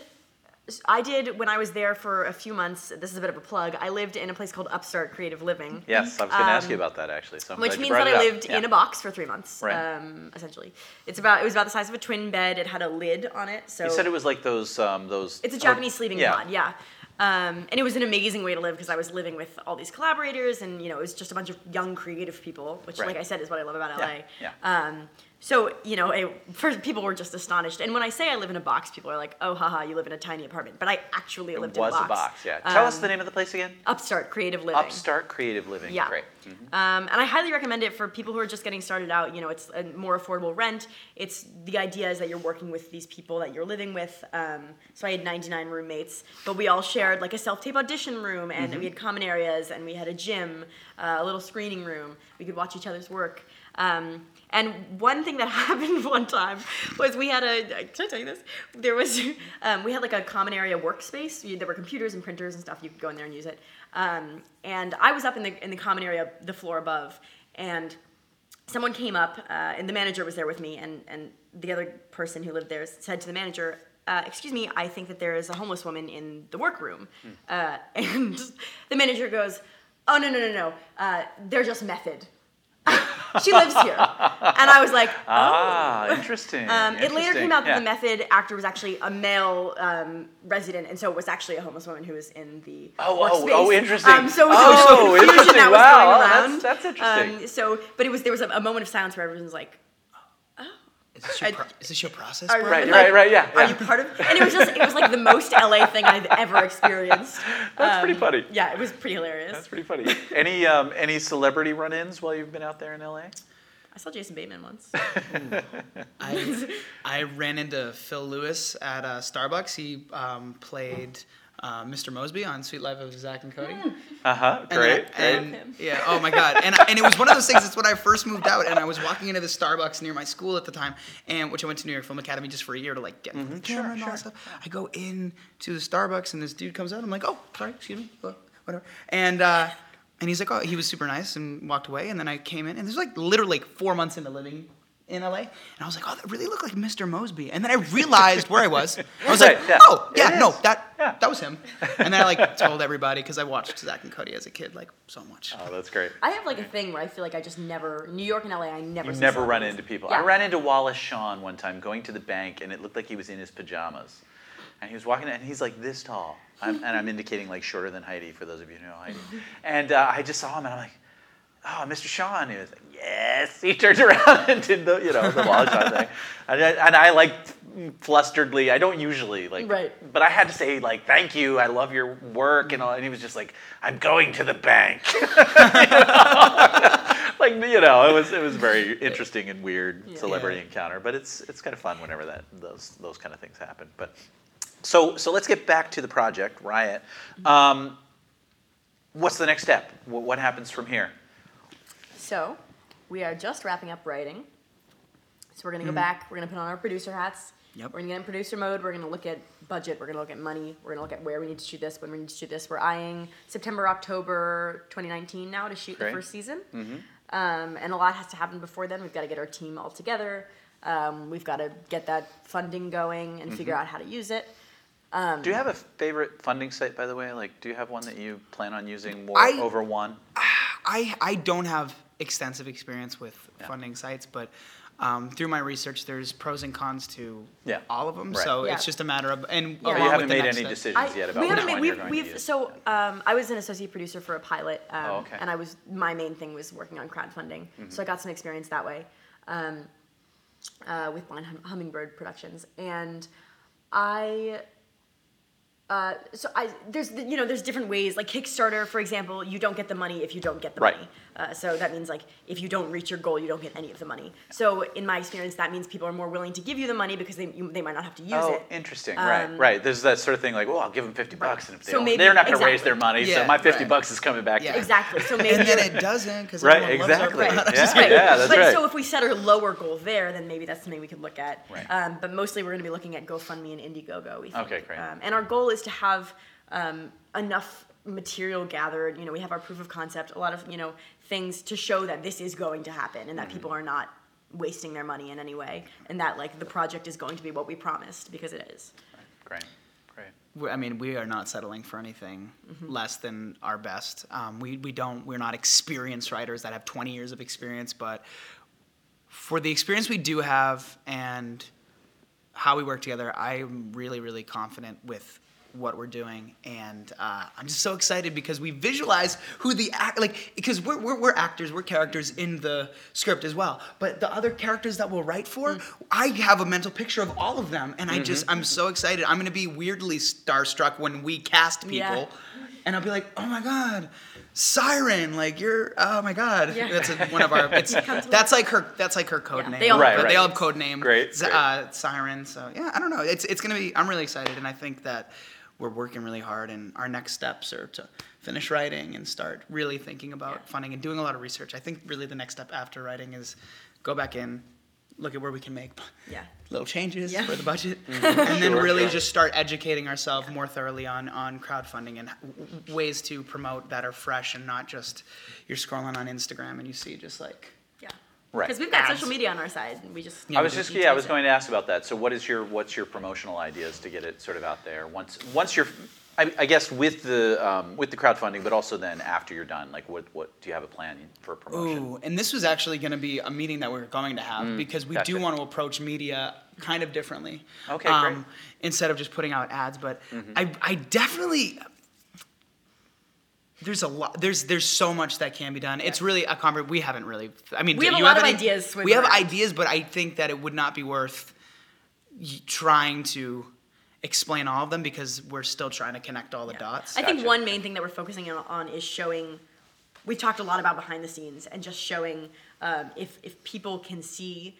I did when I was there for a few months. This is a bit of a plug. I lived in a place called Upstart Creative Living. Yes, I was going to ask you um, about that actually. So Which means that I lived Yeah. in a box for three months, Right. um, essentially. It's about it was about the size of a twin bed. It had a lid on it, so You said it was like those um, those. it's a or- Japanese sleeping yeah. pod, yeah. Um, and it was an amazing way to live because I was living with all these collaborators, and you know, it was just a bunch of young creative people, which, Right. like I said, is what I love about LA. Yeah, Um, so you know, it, first people were just astonished, and when I say I live in a box, people are like, "Oh, haha, you live in a tiny apartment," but I actually It lived in a box. was a box. Yeah. Tell us Um, the name of the place again. Upstart Creative Living. Upstart Creative Living. Yeah. Great. Mhm. Um, and I highly recommend it for people who are just getting started out. You know, it's a more affordable rent. It's the idea is that you're working with these people that you're living with. Um, so I had 99 roommates, but we all shared like a self-tape audition room, and we had common areas, and we had a gym, uh, a little screening room. We could watch each other's work. Um, and one thing that happened one time was we had a. Can I tell you this? There was um, we had like a common area workspace. You- There were computers and printers and stuff. You could go in there and use it. Um, and I was up in the in the common area, the floor above, and someone came up, uh, and the manager was there with me, and and the other person who lived there said to the manager. Uh, excuse me, I think that there is a homeless woman in the workroom. Uh, and the manager goes, Oh, no, no, no, no. Uh, they're just method. She lives here. And I was like, Oh. Ah, interesting. Um, it later came out that Yeah. the method actor was actually a male um, resident, and so it was actually a homeless woman who was in the Oh, oh, workspace. oh, interesting. Um, so it was, Oh, a confusion that was Wow, going around. that's interesting. Um, so, but it was there was a, a moment of silence where everyone was like, this your, I- pro- is this your process, bro? Right, like, right, right. Yeah. "Are yeah. you part of?" And it was just it was like the most LA thing I've ever experienced. That's pretty Um, funny. Yeah, it was pretty hilarious. That's pretty funny. any um, any celebrity run-ins while you've been out there in LA? I saw Jason Bateman once. I, I ran into Phil Lewis at uh, Starbucks. He um, played uh, Mr. Moseby on Suite Life of Zack and Cody. Uh huh. And Great. I- and- him. yeah. Oh my God. And and it was one of those things. It's when I first moved out, and I was walking into the Starbucks near my school at the time, and which I went to New York Film Academy just for a year to like get mm sure, and all sure. that stuff. I go in to the Starbucks, and this dude comes out. I'm like, oh, sorry, excuse me, whatever. And uh, and he's like, oh, he was super nice, and walked away. And then I came in, and this was like literally like four months into living in LA, and I was like, oh, that really looked like Mr. Moseby. And then I realized where I was. I was Right, like, yeah. oh, yeah, no, that Yeah. that was him. And then I like told everybody because I watched Zack and Cody as a kid like so much. Oh, that's great. I have like a thing where I feel like I just never New York and LA. I never. You never run celebrities. into people. Yeah. I ran into Wallace Shawn one time going to the bank, and it looked like he was in his pajamas. And he was walking, and he's like this tall. I'm, and I'm indicating like shorter than Heidi for those of you who know Heidi. And uh, I just saw him, and I'm like, "Oh, Mr. Shawn." He was like, "Yes." He turned around and did the, you know, the Shawn thing. And I, and I like flusteredly. I don't usually like, Right. but I had to say like, "Thank you. I love your work," and all. And he was just like, "I'm going to the bank." like you know, it was it was very interesting and weird Yeah. celebrity Yeah. encounter, but it's it's kind of fun whenever that those those kind of things happen. But so so let's get back to the project Riot. Um, what's the next step? What happens from here? So, we are just wrapping up writing. So we're gonna go back. We're gonna put on our producer hats. Yep. We're gonna get in producer mode. We're gonna look at budget. We're gonna look at money. We're gonna look at where we need to shoot this, when we need to shoot this. We're eyeing September, October 2019 now to shoot Great. the first season. Um, and a lot has to happen before then. We've got to get our team all together. Um, we've got to get that funding going and figure out how to use it. Do you have a favorite funding site, by the way? Like, do you have one that you plan on using more I- over one? I, I don't have extensive experience with Yeah. funding sites, but um, through my research, there's pros and cons to Yeah. all of them. Right. So Yeah. it's just a matter of and Yeah. Along you haven't the made next any step. decisions yet about we which haven't one made, you're we've, going we've to use. so um, I was an associate producer for a pilot, um, Oh, okay. and I was my main thing was working on crowdfunding, Mm-hmm. so I got some experience that way um, uh, with Blind hum- Hummingbird Productions, and I Uh, so I there's you know there's different ways like Kickstarter for example you don't get the money if you don't get the Right. money uh, so that means like if you don't reach your goal you don't get any of the money so in my experience that means people are more willing to give you the money because they you, they might not have to use Oh, it interesting. Um, right, right. There's that sort of thing like, well, I'll give them 50 bucks, and if they So don't, maybe- they're not going to raise their money, so my 50 right. bucks is coming back Yeah. to me. exactly so maybe and then it doesn't because Right, everyone loves our exactly. product. Yeah, Right. yeah, that's but right. so if we set a lower goal there, then maybe that's something we could look at. Right. Um, but mostly we're going to be looking at GoFundMe and Indiegogo. We think. Okay, great. Um, and our goal is to have um, enough material gathered. You know, we have our proof of concept, a lot of you know things to show that this is going to happen and that Mm-hmm. people are not wasting their money in any way, and that like the project is going to be what we promised because it is. Great, great. we I mean, we are not settling for anything Mm-hmm. less than our best. Um, we, we don't, we're not experienced writers that have 20 years of experience, but for the experience we do have and how we work together, I'm really, really confident with what we're doing, and uh, I'm just so excited because we visualize who the act like because we're, we're we're actors, we're characters in the script as well. But the other characters that we'll write for, I have a mental picture of all of them, and I just I'm so excited. I'm gonna be weirdly starstruck when we cast people, Yeah. and I'll be like, oh my god. Siren, like you're, oh my god, Yeah. that's a, one of our. It's that's like her. That's like her code Yeah, name. they all have but code they all have code name. Great, Z- great. Uh, Siren. So yeah, I don't know. It's it's gonna be. I'm really excited, and I think that we're working really hard, and our next steps are to finish writing and start really thinking about Yeah. funding and doing a lot of research. I think really the next step after writing is go back in, look at where we can make Yeah. little changes Yeah. for the budget, and then Sure, really sure. just start educating ourselves more thoroughly on on crowdfunding and w- ways to promote that are fresh and not just you're scrolling on Instagram and you see just like Yeah. Right. Because we've got Ads. social media on our side. and We just. Yeah, I was just yeah, I was it. going to ask about that. So what is your what's your promotional ideas to get it sort of out there once once you're I, I guess with the um, with the crowdfunding, but also then after you're done, like what what do you have a plan for promotion? Ooh, and this was actually going to be a meeting that we were going to have because we Mm, gotcha. do want to approach media kind of differently. Um, Okay, great. Instead of just putting out ads, but Mm-hmm. I, I definitely. There's a lot. There's there's so much that can be done. It's really a conver We haven't really. I mean, We have a lot of any- ideas We have around. ideas, but I think that it would not be worth trying to explain all of them because we're still trying to connect all the Yeah. dots. I think one main thing that we're focusing on, is showing. We've talked a lot about behind the scenes and just showing um, if if people can see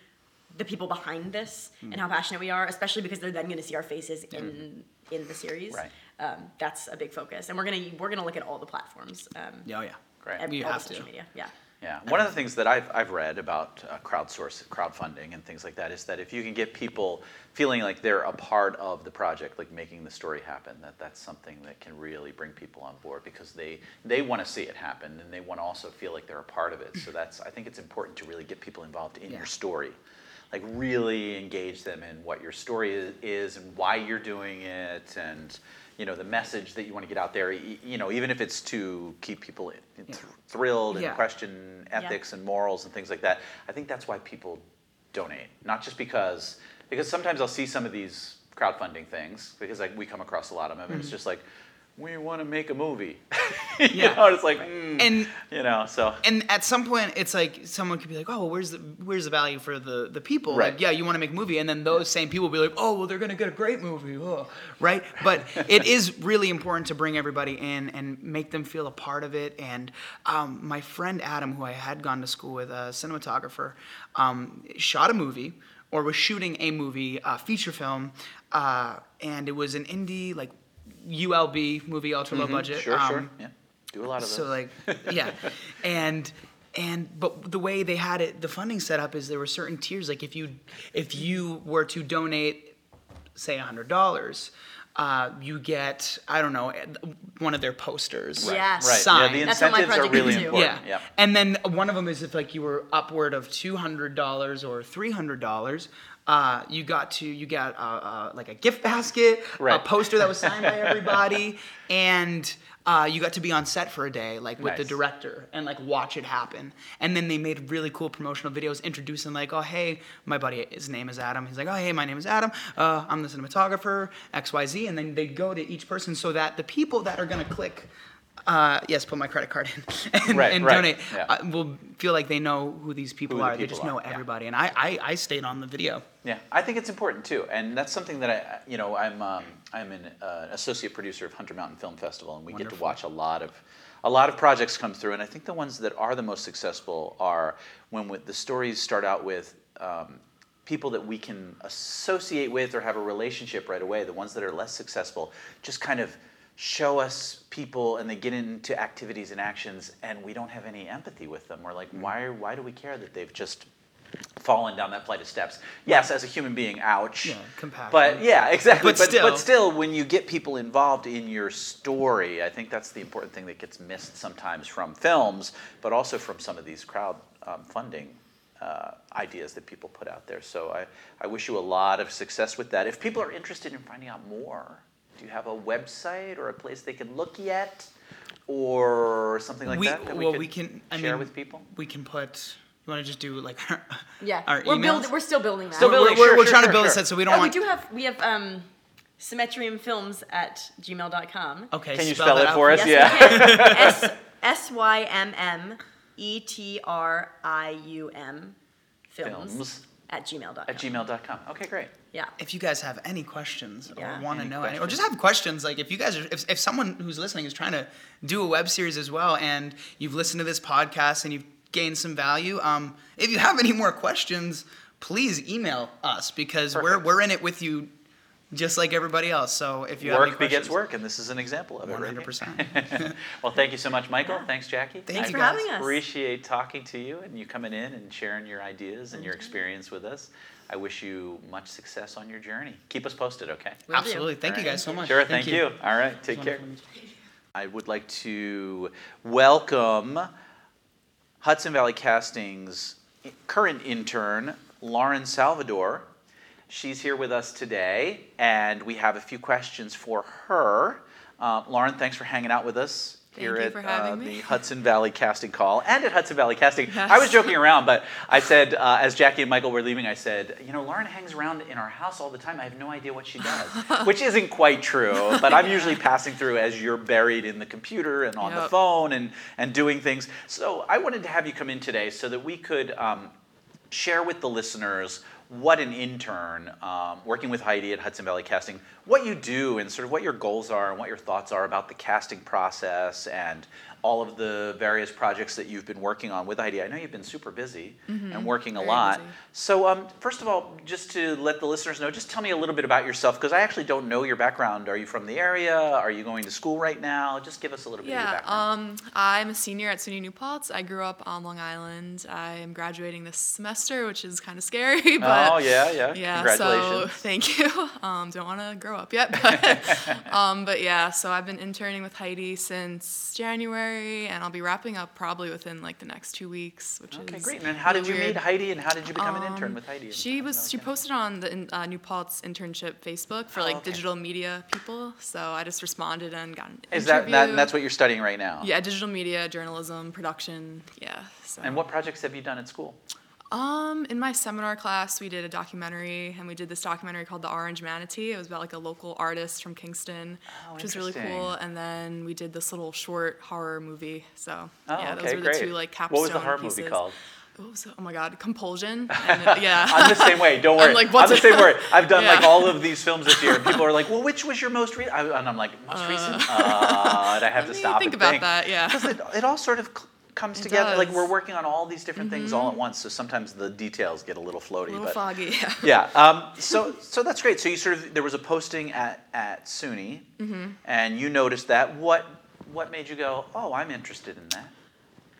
the people behind this Hmm. and how passionate we are, especially because they're then going to see our faces in in the series. Right. Um, that's a big focus, and we're gonna we're gonna look at all the platforms. Um, Yeah, oh yeah. Great. ev- You all the have to. social media. Yeah. Yeah, one of the things that I've, I've read about uh, crowdsource, crowdfunding and things like that is that if you can get people feeling like they're a part of the project, like making the story happen, that that's something that can really bring people on board because they, they want to see it happen and they want to also feel like they're a part of it. So that's, I think it's important to really get people involved in Yeah. your story. Like really engage them in what your story is, is and why you're doing it and, you know, the message that you want to get out there, you know, even if it's to keep people th- thrilled and Yeah. question ethics and morals and things like that. I think that's why people donate, not just because because sometimes I'll see some of these crowdfunding things because like we come across a lot of them and it's mm-hmm. just like we want to make a movie. you Yeah. know, it's like mm, And you know, so and at some point it's like someone could be like oh well where's the where's the value for the the people Right. like yeah you want to make a movie and then those same people will be like oh well they're gonna get a great movie oh. right but it is really important to bring everybody in and make them feel a part of it and um, my friend adam who i had gone to school with a cinematographer um, shot a movie or was shooting a movie a feature film uh, and it was an indie like ulb movie ultra low budget sure, sure, um, yeah, do a lot of those. so like, yeah, and and but the way they had it, the funding set up is there were certain tiers. Like if you if you were to donate, say hundred dollars. Uh, you get I don't know one of their posters. Right, Yes. right. Yeah, signed. the That's what my incentives are really is too. important. Yeah. And then one of them is if like you were upward of two hundred dollars or three hundred dollars, uh, you got to you got uh, uh, like a gift basket, a poster that was signed by everybody, and uh, you got to be on set for a day, like with the director, and like watch it happen. And then they made really cool promotional videos introducing like, oh hey, my buddy, his name is Adam. He's like, oh hey, my name is Adam. Uh, I'm the cinematographer, X Y Z, and then they go to each person so that the people that are gonna click uh, yes, put my credit card in and, Right, and right, donate, yeah. uh, will feel like they know who these people Who the are. they people just know are, yeah. everybody. And I, I, I stayed on the video. Yeah, I think it's important too, and that's something that I, you know, I'm um, I'm an uh, associate producer of Hunter Mountain Film Festival, and we get to watch a lot of a lot of projects come through, and I think the ones that are the most successful are when with the stories start out with. Um, people that we can associate with or have a relationship right away the ones that are less successful just kind of show us people and they get into activities and actions and we don't have any empathy with them we're like Mm. why why do we care that they've just fallen down that flight of steps. Yes, as a human being, ouch. Yeah, compassion. But yeah, exactly. But But, still. but still, when you get people involved in your story, I think that's the important thing that gets missed sometimes from films, but also from some of these crowd um, funding uh, ideas that people put out there. So I, I wish you a lot of success with that. If people are interested in finding out more, do you have a website or a place they can look yet? Or something like we, that that we well, could we can I share mean, with people? We can put. You want to just do like our, Yeah, our we're emails? building. We're still building that. Still We're- building, We're, sure, we're sure, trying sure, to build a set, so we don't Oh, we do have we have um, symmetriumfilms at gmail.com. Okay, Can you spell spell that it out for us? Yes, Yeah. we can. S S Y M M E T R I U M films, Films. At gmail.com. At gmail.com. Okay, great. Yeah. if you guys have any questions Yeah. or want to Any know any, or just have questions like if you guys are if, if someone who's listening is trying to do a web series as well and you've listened to this podcast and you've gained some value um, if you have any more questions please email us because we're we're in it with you just like everybody else so if you have any work begets work, and this is an example of it. right here. 100%. well, thank you so much, Michael. Thanks, Jackie. Thanks I for having us. Appreciate talking to you and you coming in and sharing your ideas and your mm-hmm. experience with us. I wish you much success on your journey. Keep us posted, okay? Will do. absolutely thank you right. guys so much Sure, thank, you. All right, take care. I would like to welcome Hudson Valley Casting's current intern, Lauren Salvador. She's here with us today, and we have a few questions for her. Uh, Lauren, thanks for hanging out with us here at uh, the Hudson Valley Casting Call and at Hudson Valley Casting. I was joking around, but I said, uh, as Jackie and Michael were leaving, I said, you know, Lauren hangs around in our house all the time. I have no idea what she does, which isn't quite true, but I'm usually passing through as you're buried in the computer and on the phone and, and doing things. So I wanted to have you come in today so that we could um, share with the listeners what an intern um, working with Heidi at Hudson Valley Casting, what you do and sort of what your goals are and what your thoughts are about the casting process and all of the various projects that you've been working on with Heidi. I know you've been super busy and working a lot. busy. So, um, first of all, just to let the listeners know, just tell me a little bit about yourself because I actually don't know your background. Are you from the area? Are you going to school right now? Just give us a little bit of your Yeah, background. um, I'm a senior at SUNY New Paltz. I grew up on Long Island. I am graduating this semester, which is kind of scary, but oh, yeah, yeah. yeah. Congratulations. So thank you. Um, don't want to grow up yet, but um, but yeah. So I've been interning with Heidi since January, and I'll be wrapping up probably within like the next two weeks, which Okay, is great. And how did you weird. meet Heidi, and how did you become an intern Um, with Heidi? She was she posted on the uh, New Paltz internship Facebook for Oh, like okay. digital media people. So I just responded and got an Is that, interview. that and that's what you're studying right now? Yeah, digital media, journalism, production. Yeah. So. And what projects have you done at school? Um, in my seminar class, we did a documentary, and we did this documentary called The Orange Manatee. It was about like a local artist from Kingston, Oh, which was really cool. And then we did this little short horror movie. So Oh, yeah, okay, those were great. the two like capstone What was the horror pieces. movie called? What was it? Oh my God, Compulsion. And it- yeah. I'm the same way. Don't I'm, like, I'm the same way. I've done like all of these films this year, and people are like, "Well, which was your most recent?" And I'm like, "Most recent." Uh, and I have to stop think about think. that, yeah. Because it, it all sort of c- comes It together. Like we're working on all these different things all at once, so sometimes the details get a little floaty. a little but foggy. Yeah. yeah. Um, so so that's great. So you sort of there was a posting at at SUNY, Mm-hmm. and you noticed that. What what made you go? Oh, I'm interested in that.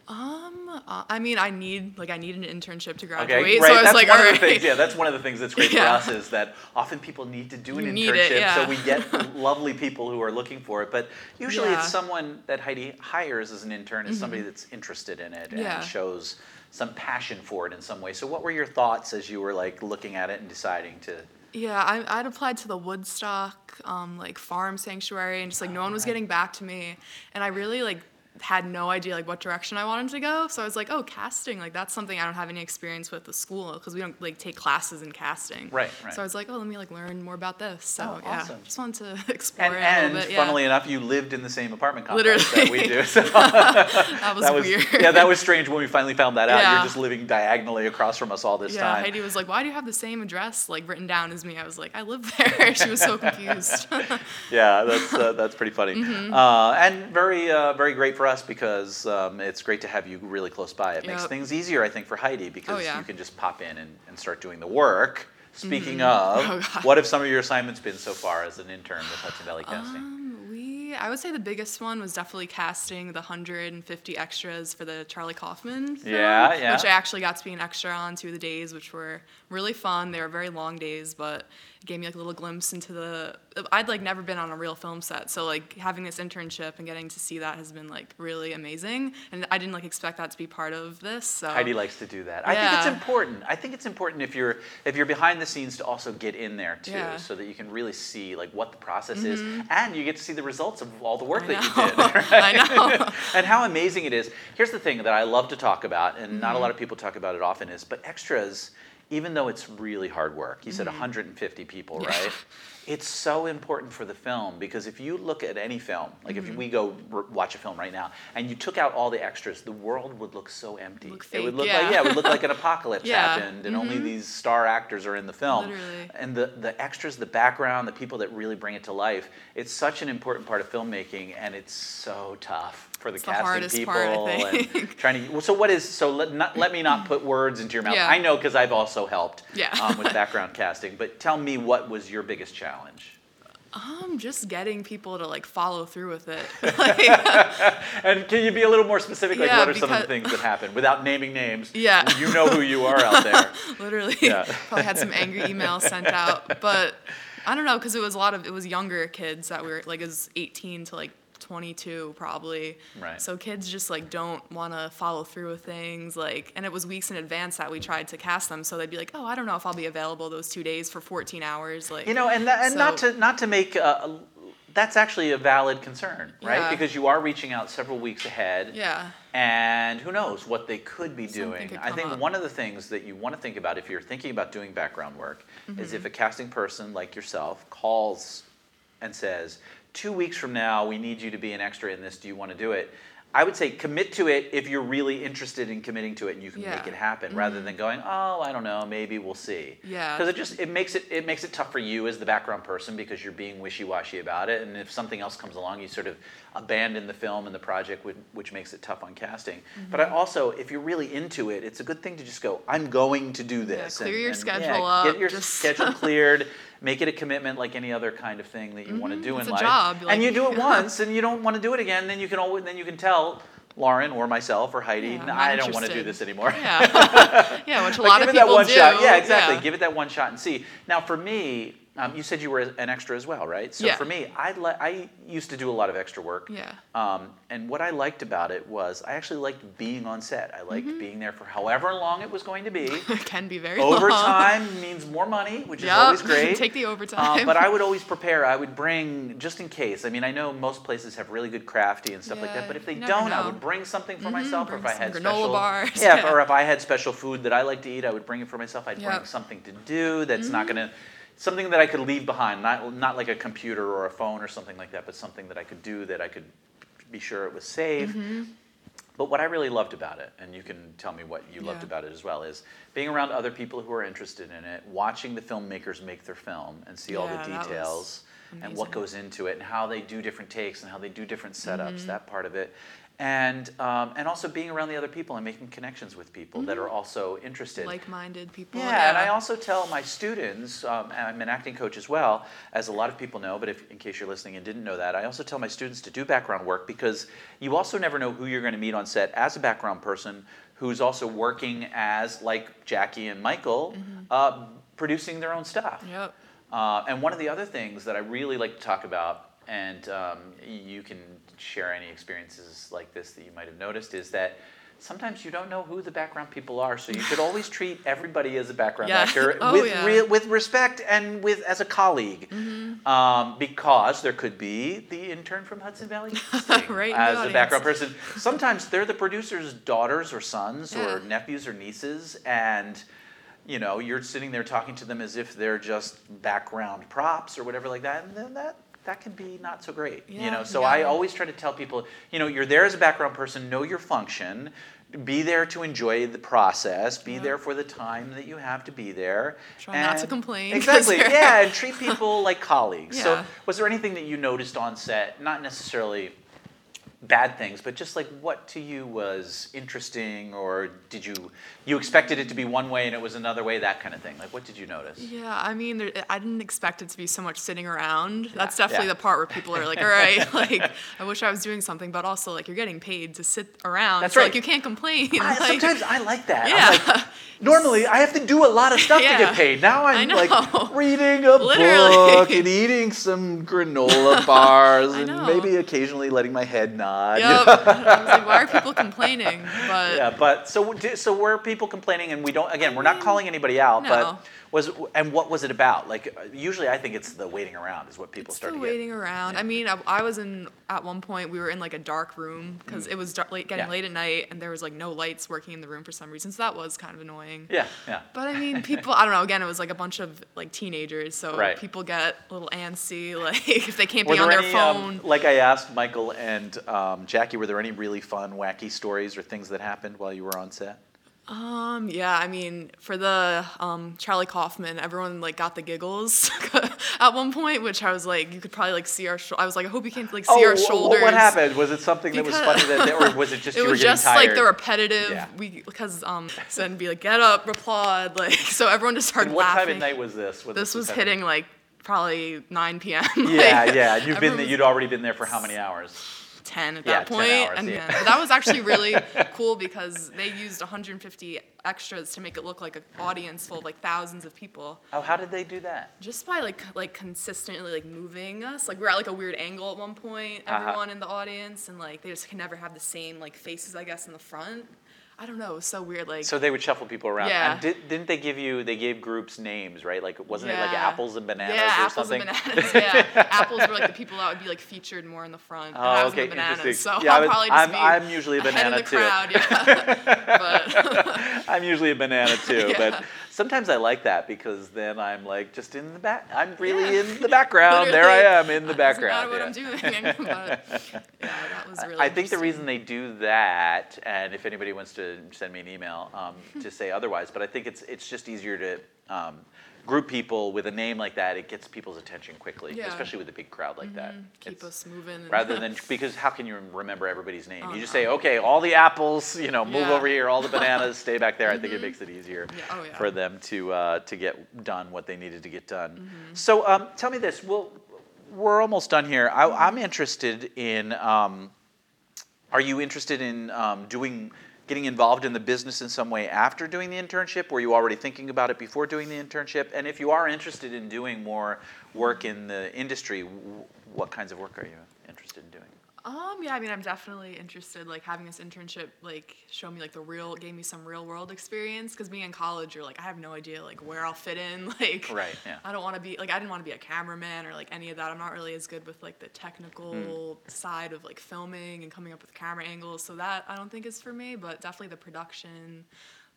Um, uh, I mean, I need like I need an internship to graduate, Okay, so right. I was that's like, one all of right. the things. Yeah, that's one of the things that's great Yeah. for us is that often people need to do an You internship, it, so we get lovely people who are looking for it. But usually, Yeah. Mm-hmm. it's someone that Heidi hires as an intern is somebody that's interested in it Yeah. and shows some passion for it in some way. So, what were your thoughts as you were like looking at it and deciding to? Yeah, I, I'd applied to the Woodstock um, like farm sanctuary, and just like no one was right. getting back to me, and I really like had no idea like what direction I wanted to go. So I was like, oh, casting, like that's something I don't have any experience with the school because we don't like take classes in casting. Right, right. So I was like, oh, let me like learn more about this. So Oh, yeah, awesome. just wanted to explore And, it a little bit. Yeah. funnily enough, you lived in the same apartment complex that we do. So that was, that was weird. yeah, that was strange when we finally found that out. Yeah. You're just living diagonally across from us all this yeah, time. Heidi was like, "Why do you have the same address like written down as me?" I was like, "I live there." she was so confused. Yeah, that's uh, that's pretty funny, Mm-hmm. uh, and very uh, very great for us because um, it's great to have you really close by. It makes Yep. things easier, I think, for Heidi because Oh, yeah. you can just pop in and, and start doing the work. Speaking of, Oh, God. what have some of your assignments been so far as an intern with Hudson Valley Casting? Um, we, I would say the biggest one was definitely casting the 150 extras for the Charlie Kaufman film, Yeah, yeah. which I actually got to be an extra on two of the days, which were really fun. They were very long days, but it gave me like a little glimpse into the. I'd like never been on a real film set, so like having this internship and getting to see that has been like really amazing. And I didn't like expect that to be part of this. So Heidi likes to do that. I think it's important. I think it's important if you're if you're behind the scenes to also get in there too, Yeah. so that you can really see like what the process is, and you get to see the results of all the work Mm-hmm. That you did. right? I know. and how amazing it is. Here's the thing that I love to talk about, and not a Mm-hmm. lot of people talk about it often, is but extras, even though it's really hard work, you said Mm-hmm. 150 people, Yeah. right? It's so important for the film because if you look at any film, like Mm-hmm. if we go r- watch a film right now, and you took out all the extras, the world would look so empty. Look it would look yeah. like yeah, it would look like an apocalypse Yeah. Mm-hmm. happened, and only these star actors are in the film. Literally. And the the extras, the background, the people that really bring it to life, it's such an important part of filmmaking, and it's so tough for the It's casting hardest people part, and trying to. Well, so what is so? Let not, let me not put words into your mouth. Yeah. I know because I've also helped Yeah. um, with background casting. But tell me, what was your biggest challenge? Um, just getting people to like follow through with it. Like, And can you be a little more specific? Like, Yeah, what are some of the things that happen without naming names? Yeah. you know who you are out there. literally, Yeah. probably had some angry emails sent out. But I don't know, because it was a lot of it was younger kids that were like it was 18 to like 22 probably. Right. So kids just like don't want to follow through with things like, and it was weeks in advance that we tried to cast them, so they'd be like, oh, I don't know if I'll be available those two days for 14 hours, like. You know, and that, and not to not to make. Uh, that's actually a valid concern, right? Yeah. Because you are reaching out several weeks ahead. Yeah. And who knows what they could be Something doing. could I think up. one of the things that you want to think about if you're thinking about doing background work Mm-hmm. is if a casting person like yourself calls and says, two weeks from now, we need you to be an extra in this. Do you want to do it? I would say commit to it if you're really interested in committing to it and you can make Yeah. Mm-hmm. it happen, rather than going, oh, I don't know, maybe we'll see. Yeah. Because it just it makes it it makes it tough for you as the background person because you're being wishy-washy about it, and if something else comes along, you sort of abandon the film and the project, which, which makes it tough on casting. But Mm-hmm. I also, if you're really into it, it's a good thing to just go, I'm going to do this. clear your yeah, schedule Get up, Get your just- schedule cleared. Make it a commitment like any other kind of thing that you want to do Mm-hmm. it's in life. job, and you do it once, and you don't want to do it again. Then you can always then you can tell Lauren or myself or Heidi, Yeah, I'm "Nah, not I don't want to do this anymore. Yeah. yeah, which a Like, lot of people that one do. shot. Yeah, exactly. Yeah. Give it that one shot and see. Now, for me, um, you said you were an extra as well, right? So Yeah. for me, I I used to do a lot of extra work. Yeah. Um, and what I liked about it was I actually liked being on set. I liked Mm-hmm. being there for however long it was going to be. It can be very long. Overtime means more money, which is always great. Take the overtime. Um, but I would always prepare. I would bring just in case. I mean, I know most places have really good crafty and stuff like that. Yeah, But if they don't, I would bring something for Mhm, myself. Or if bring I had special, bars, yeah, yeah. Or if I had special food that I like to eat, I would bring it for myself. I'd bring Yep. Mm-hmm. something to do that's not gonna. Something that I could leave behind, not not like a computer or a phone or something like that, but something that I could do that I could be sure it was safe. Mm-hmm. But what I really loved about it, and you can tell me what you loved about it as well, is being around other people who are interested in it, watching the filmmakers make their film and see all the Yeah, that was details and what goes into it and how they do different takes and how they do different setups, Mm-hmm. that part of it. And, um, and also being around the other people and making connections with people that are also interested. like-minded people. Yeah, and I also tell my students, um, I'm an acting coach as well, as a lot of people know, but if, in case you're listening and didn't know that, I also tell my students to do background work because you also never know who you're going to meet on set as a background person who's also working as, like Jackie and Michael, uh, producing their own stuff. Yep. Uh, and one of the other things that I really like to talk about, and um, you can share any experiences like this that you might have noticed, is that sometimes you don't know who the background people are, so you should always treat everybody as a background Yeah. actor Oh, with yeah. Mm-hmm. with respect and with as a colleague, um, because there could be the intern from Hudson Valley Right as a background person. Sometimes they're the producer's daughters or sons or nephews or nieces, and you know you're sitting there talking to them as if they're just background props or whatever like that, and then that. That can be not so great, you know. So I always try to tell people, you know, you're there as a background person, know your function, be there to enjoy the process, be there for the time that you have to be there. Try not to complain Exactly, yeah, and treat people like colleagues. So, was there anything that you noticed on set, not necessarily bad things, but just like what to you was interesting, or did you you expected it to be one way and it was another way, that kind of thing? Like, what did you notice? Yeah, I mean, there, I didn't expect it to be so much sitting around. That's definitely yeah. the part where people are like, "All right, like, I wish I was doing something," but also like you're getting paid to sit around, That's so right. like you can't complain. I, like, sometimes I like that. Yeah. Like, normally I have to do a lot of stuff to get paid. Now I'm like reading a Literally. book and eating some granola bars and maybe occasionally letting my head nod. You Yep. Like, why are people complaining? But Yeah, but so so were people complaining, and we don't. Again, we're not calling anybody out, no. but was and what was it about? Like usually, I think it's the waiting around is what people it's start the to get. waiting around. I mean, I, I was in at one point. We were in like a dark room because it was dark, late, getting Mm. Yeah. late at night, and there was like no lights working in the room for some reason. So that was kind of annoying. Yeah, yeah. But I mean, people. I don't know. Again, it was like a bunch of like teenagers, so Right. people get a little antsy, like if they can't Were be on their any, um, phone. like I asked Michael and um, Jackie, were there any really fun, wacky stories or things that happened while you were on set? Um, yeah, I mean, for the um, Charlie Kaufman, everyone like got the giggles at one point, which I was like, you could probably like see our. Sho- I was like, I hope you can't like see our wh- wh- shoulders. What happened? Was it something that was funny that, or was it just it you was just tired? like the repetitive. Yeah. We because um, then be like, get up, applaud, like so everyone just started And what laughing. time at night was this? when this was happening? hitting like probably 9 p.m. Yeah, Like, yeah. You've been was- you'd already been there for how many hours? 10 at Yeah, that 10 point, hours, and yeah. then- that was actually really cool because they used 150 extras to make it look like an audience full of like thousands of people Oh, how did they do that? just by like like consistently like moving us like we're at like a weird angle at one point Uh-huh. everyone in the audience and like they just can never have the same like faces i guess in the front i don't know it was so weird like So they would shuffle people around. Yeah. And did, didn't they give you? They gave groups names, right? Like wasn't it like apples and bananas yeah, or apples something? and bananas. Yeah, apples were like the people that would be like featured more in the front. and oh, I Oh, was okay, the bananas, interesting. so yeah, I'll probably just I'm, be I'm usually a ahead banana of the too. crowd. Yeah, but I'm usually a banana too, Yeah. but sometimes I like that because then I'm like just in the back. I'm really Yeah. in the background. there I am in the background. Doesn't what yeah. I'm doing. But yeah, that was really. I think the reason they do that, and if anybody wants to send me an email um, to say otherwise, but I think it's it's just easier to um, group people with a name like that. It gets people's attention quickly, Yeah. especially with a big crowd like that. keep It's- us moving. rather than because how can you remember everybody's name? Oh, you just no. say, okay, all the apples, you know, move Yeah. Mm-hmm. over here. All the bananas, stay back there. I think it makes it easier Yeah, oh, for them to uh, to get done what they needed to get done. Mm-hmm. So um, tell me this. Well, we're almost done here. I, Mm-hmm. I'm interested in. Um, are you interested in um, doing? Getting involved in the business in some way after doing the internship? Were you already thinking about it before doing the internship? And if you are interested in doing more work in the industry, what kinds of work are you interested in doing? Um, yeah, I mean, I'm definitely interested. Like having this internship, like show me like the real, gave me some real world experience. Because being in college, you're like, I have no idea like where I'll fit in. Like, Right, yeah. I don't want to be like I didn't want to be a cameraman or like any of that. I'm not really as good with like the technical Hmm. side of like filming and coming up with camera angles. So that I don't think is for me. But definitely the production,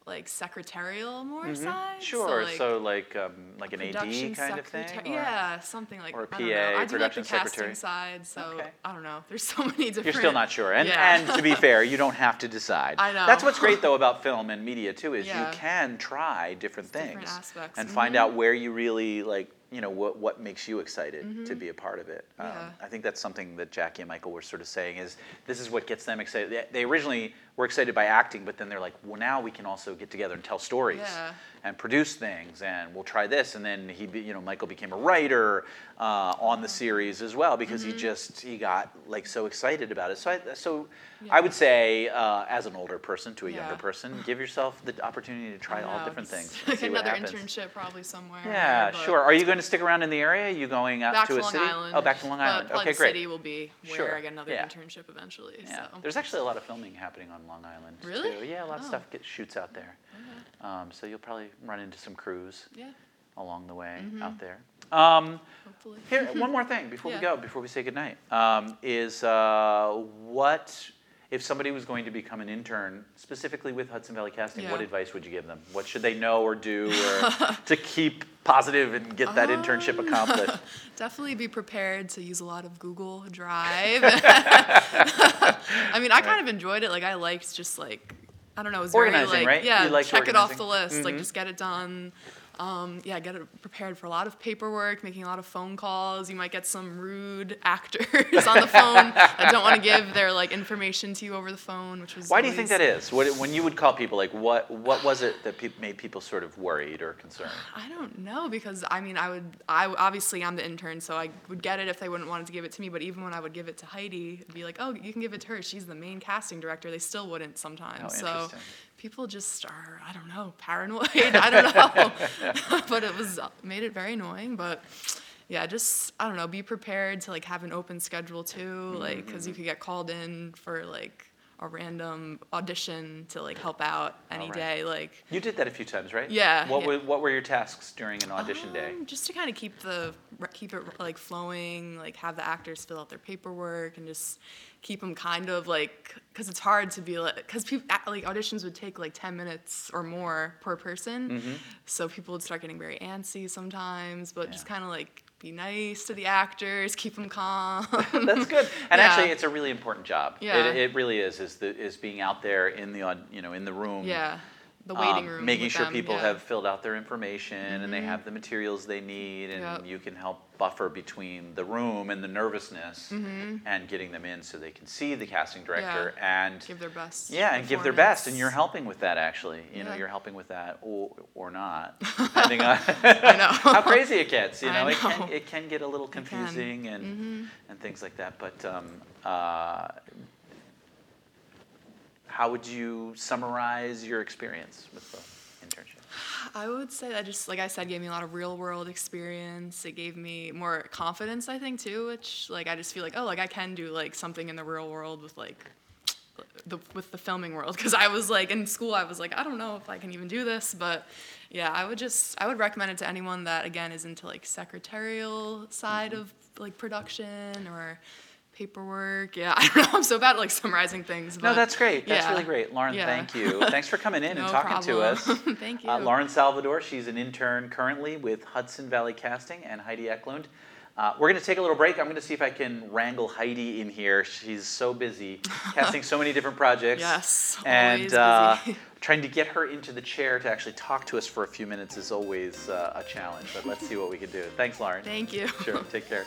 like secretarial more side. Mm-hmm. Sure. like, So, like um, like an AD kind of thing. or- Yeah, something like or a I don't know. PA, I do like production the casting secretary? side, so Okay. I don't know. There's so many different. You're still not sure, and Yeah. and to be fair, you don't have to decide. I know. That's what's great though about film and media too is Yeah. you can try different things different aspects. and find Mhm. out where you really like you know what what makes you excited to be a part of it. Um, Mm-hmm. Yeah. I think that's something that Jackie and Michael were sort of saying is this is what gets them excited. They, they originally were excited by acting, but then they're like, well, now we can also get together and tell stories Yeah. and produce things, and we'll try this. And then he, be, you know, Michael became a writer uh, on the series as well because Mm-hmm. he just he got like so excited about it. So I, so I would say uh, as an older person to a younger person, give yourself the opportunity to try all different things. Like another internship probably somewhere. Yeah, but- sure. Are you going to stick around in the area? Are you going out back to to a Long city? Island. Oh, back to Long Island. Flood Okay, great. City will be where Sure, I get another yeah. internship eventually. Yeah, So. there's actually a lot of filming happening on Long Island Really? too. Yeah, a lot of Oh. stuff gets shoots out there. Um, so you'll probably run into some crews yeah, along the way Mm-hmm. out there. Um, hopefully. here, one more thing before we go, before we say goodnight, um, is uh, what if somebody was going to become an intern specifically with Hudson Valley Casting? What advice would you give them? What should they know or do or to keep positive and get that internship Um, accomplished? Definitely be prepared to use a lot of Google Drive. I mean, I kind of enjoyed it. Like, I liked just like, I don't know, it was Organizing, very like, right? yeah, check it off the organizing? list. Like, just get it done. Um, yeah, get it prepared for a lot of paperwork, making a lot of phone calls. You might get some rude actors on the phone that don't want to give their like information to you over the phone, which was. Why do you think that is? What, when you would call people, like what what was it that peop made people sort of worried or concerned? I don't know because I mean I would I obviously I'm the intern so I would get it if they wouldn't want to give it to me but even when I would give it to Heidi it'd be like oh you can give it to her she's the main casting director they still wouldn't sometimes Oh, so. People just are I don't know paranoid I don't know but it was made it very annoying but yeah just I don't know be prepared to like have an open schedule too like because you Mm-hmm. could get called in for like a random audition to like help out any right. day like You did that a few times, right? Yeah, What yeah. were what were your tasks during an audition day? Um, Just to kind of keep the keep it like flowing, like have the actors fill out their paperwork and just keep them kind of like because it's hard to be like because people like auditions would take like 10 minutes or more per person Mm-hmm. so people would start getting very antsy sometimes but just kind of like be nice to the actors keep them calm That's good. And Yeah. actually, it's a really important job. Yeah. It, it really is. Is the is being out there in the you know in the room. yeah the um, waiting room making sure them, people yeah. Mm-hmm. have filled out their information and they have the materials they need, and Yep. you can help buffer between the room and the nervousness, Mm-hmm. and getting them in so they can see the casting director and give their best yeah, and give their best, and you're helping with that. Actually, you know, you're helping with that, or or not, depending on know. how crazy it gets. You I know, it can it can get a little. Mm-hmm. confusing and and things like that. But um, uh, how would you summarize your experience with the internship? I would say that just like I said, gave me a lot of real world experience. It gave me more confidence, I think, too. Which like I just feel like oh, like I can do like something in the real world with like the with the filming world. Because I was like in school, I was like I don't know if I can even do this, but yeah, I would just I would recommend it to anyone that again is into like secretarial side Mm-hmm. of like production or paperwork. Yeah, I don't know. I'm so bad at like summarizing things. No, that's great. That's yeah. really great. Lauren, Yeah. thank you. Thanks for coming in and No talking to us. problem. Thank you. Uh, Lauren Salvador, she's an intern currently with Hudson Valley Casting, and Heidi Eklund. Uh, we're going to take a little break. I'm going to see if I can wrangle Heidi in here. She's so busy casting so many different projects. Yes, And always uh, trying to get her into the chair to actually talk to us for a few minutes is always uh, a challenge, but let's see what we can do. Thanks, Lauren. Thank you. Sure, take care.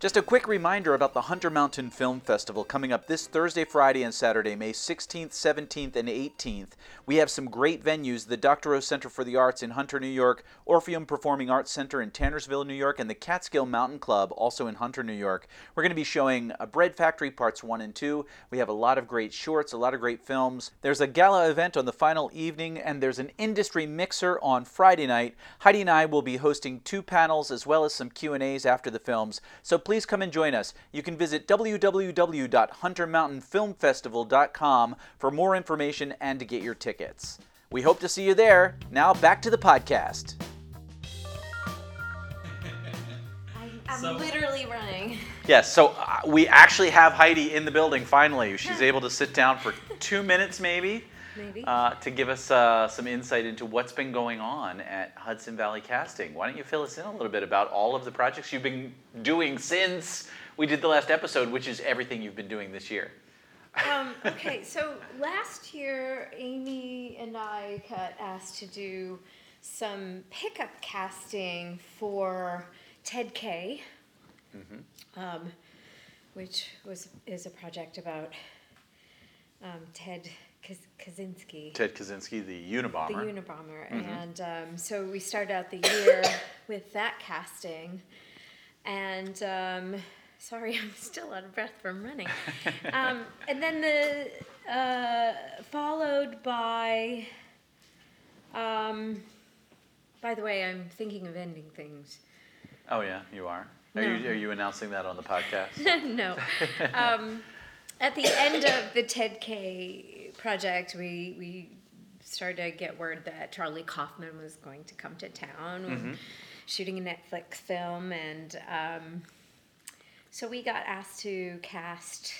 Just a quick reminder about the Hunter Mountain Film Festival coming up this Thursday, Friday, and Saturday, May 16th, 17th, and 18th. We have some great venues the. O Center for the Arts in Hunter, New York, Orpheum Performing Arts Center in Tannersville, New York, and the Catskill Mountain Club, also in Hunter, New York. We're going to be showing a Bread Factory Parts 1 and 2. We have a lot of great shorts, a lot of great films. There's a gala event on the final evening, and there's an industry mixer on Friday night. Heidi and I will be hosting two panels as well as some Q&As after the films. So please come and join us. You can visit www.huntermountainfilmfestival.com for more information and to get your tickets. We hope to see you there. Now back to the podcast. I'm, I'm literally running. Yes, so uh, we actually have Heidi in the building finally. She's able to sit down for two minutes, maybe, Maybe. uh, to give us uh, some insight into what's been going on at Hudson Valley Casting. Why don't you fill us in a little bit about all of the projects you've been doing since we did the last episode, which is everything you've been doing this year? Um, okay, so last year, Amy and I got asked to do some pickup casting for Ted K, um, which was is a project about um, Ted Kaczynski. Ted Kaczynski, the Unabomber. the Unabomber. And um, so we started out the year with that casting. And um, sorry, I'm still out of breath from running. Um, and then the uh, followed by um, by the way, I'm thinking of ending things. Oh yeah, you are. Are you are you announcing that on the podcast? no. Um, at the end of the Ted K project, we we started to get word that Charlie Kaufman was going to come to town, and shooting a Netflix film, and um, so we got asked to cast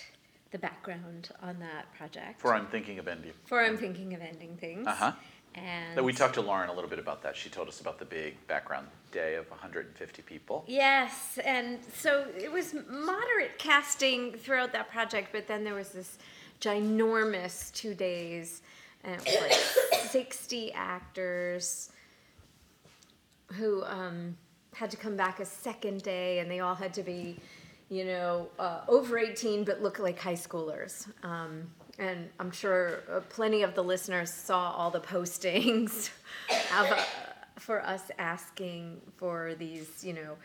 the background on that project. For I'm thinking of ending. For I'm thinking of ending things. Uh-huh. And That we talked to Lauren a little bit about that. She told us about the big background day of 150 people. Yes, and so it was moderate casting throughout that project, but then there was this ginormous two days, and it was like 60 actors who um, had to come back a second day, and they all had to be, you know, uh, over 18 but look like high schoolers. Um, and I'm sure uh, plenty of the listeners saw all the postings of, uh, for us asking for these, you know,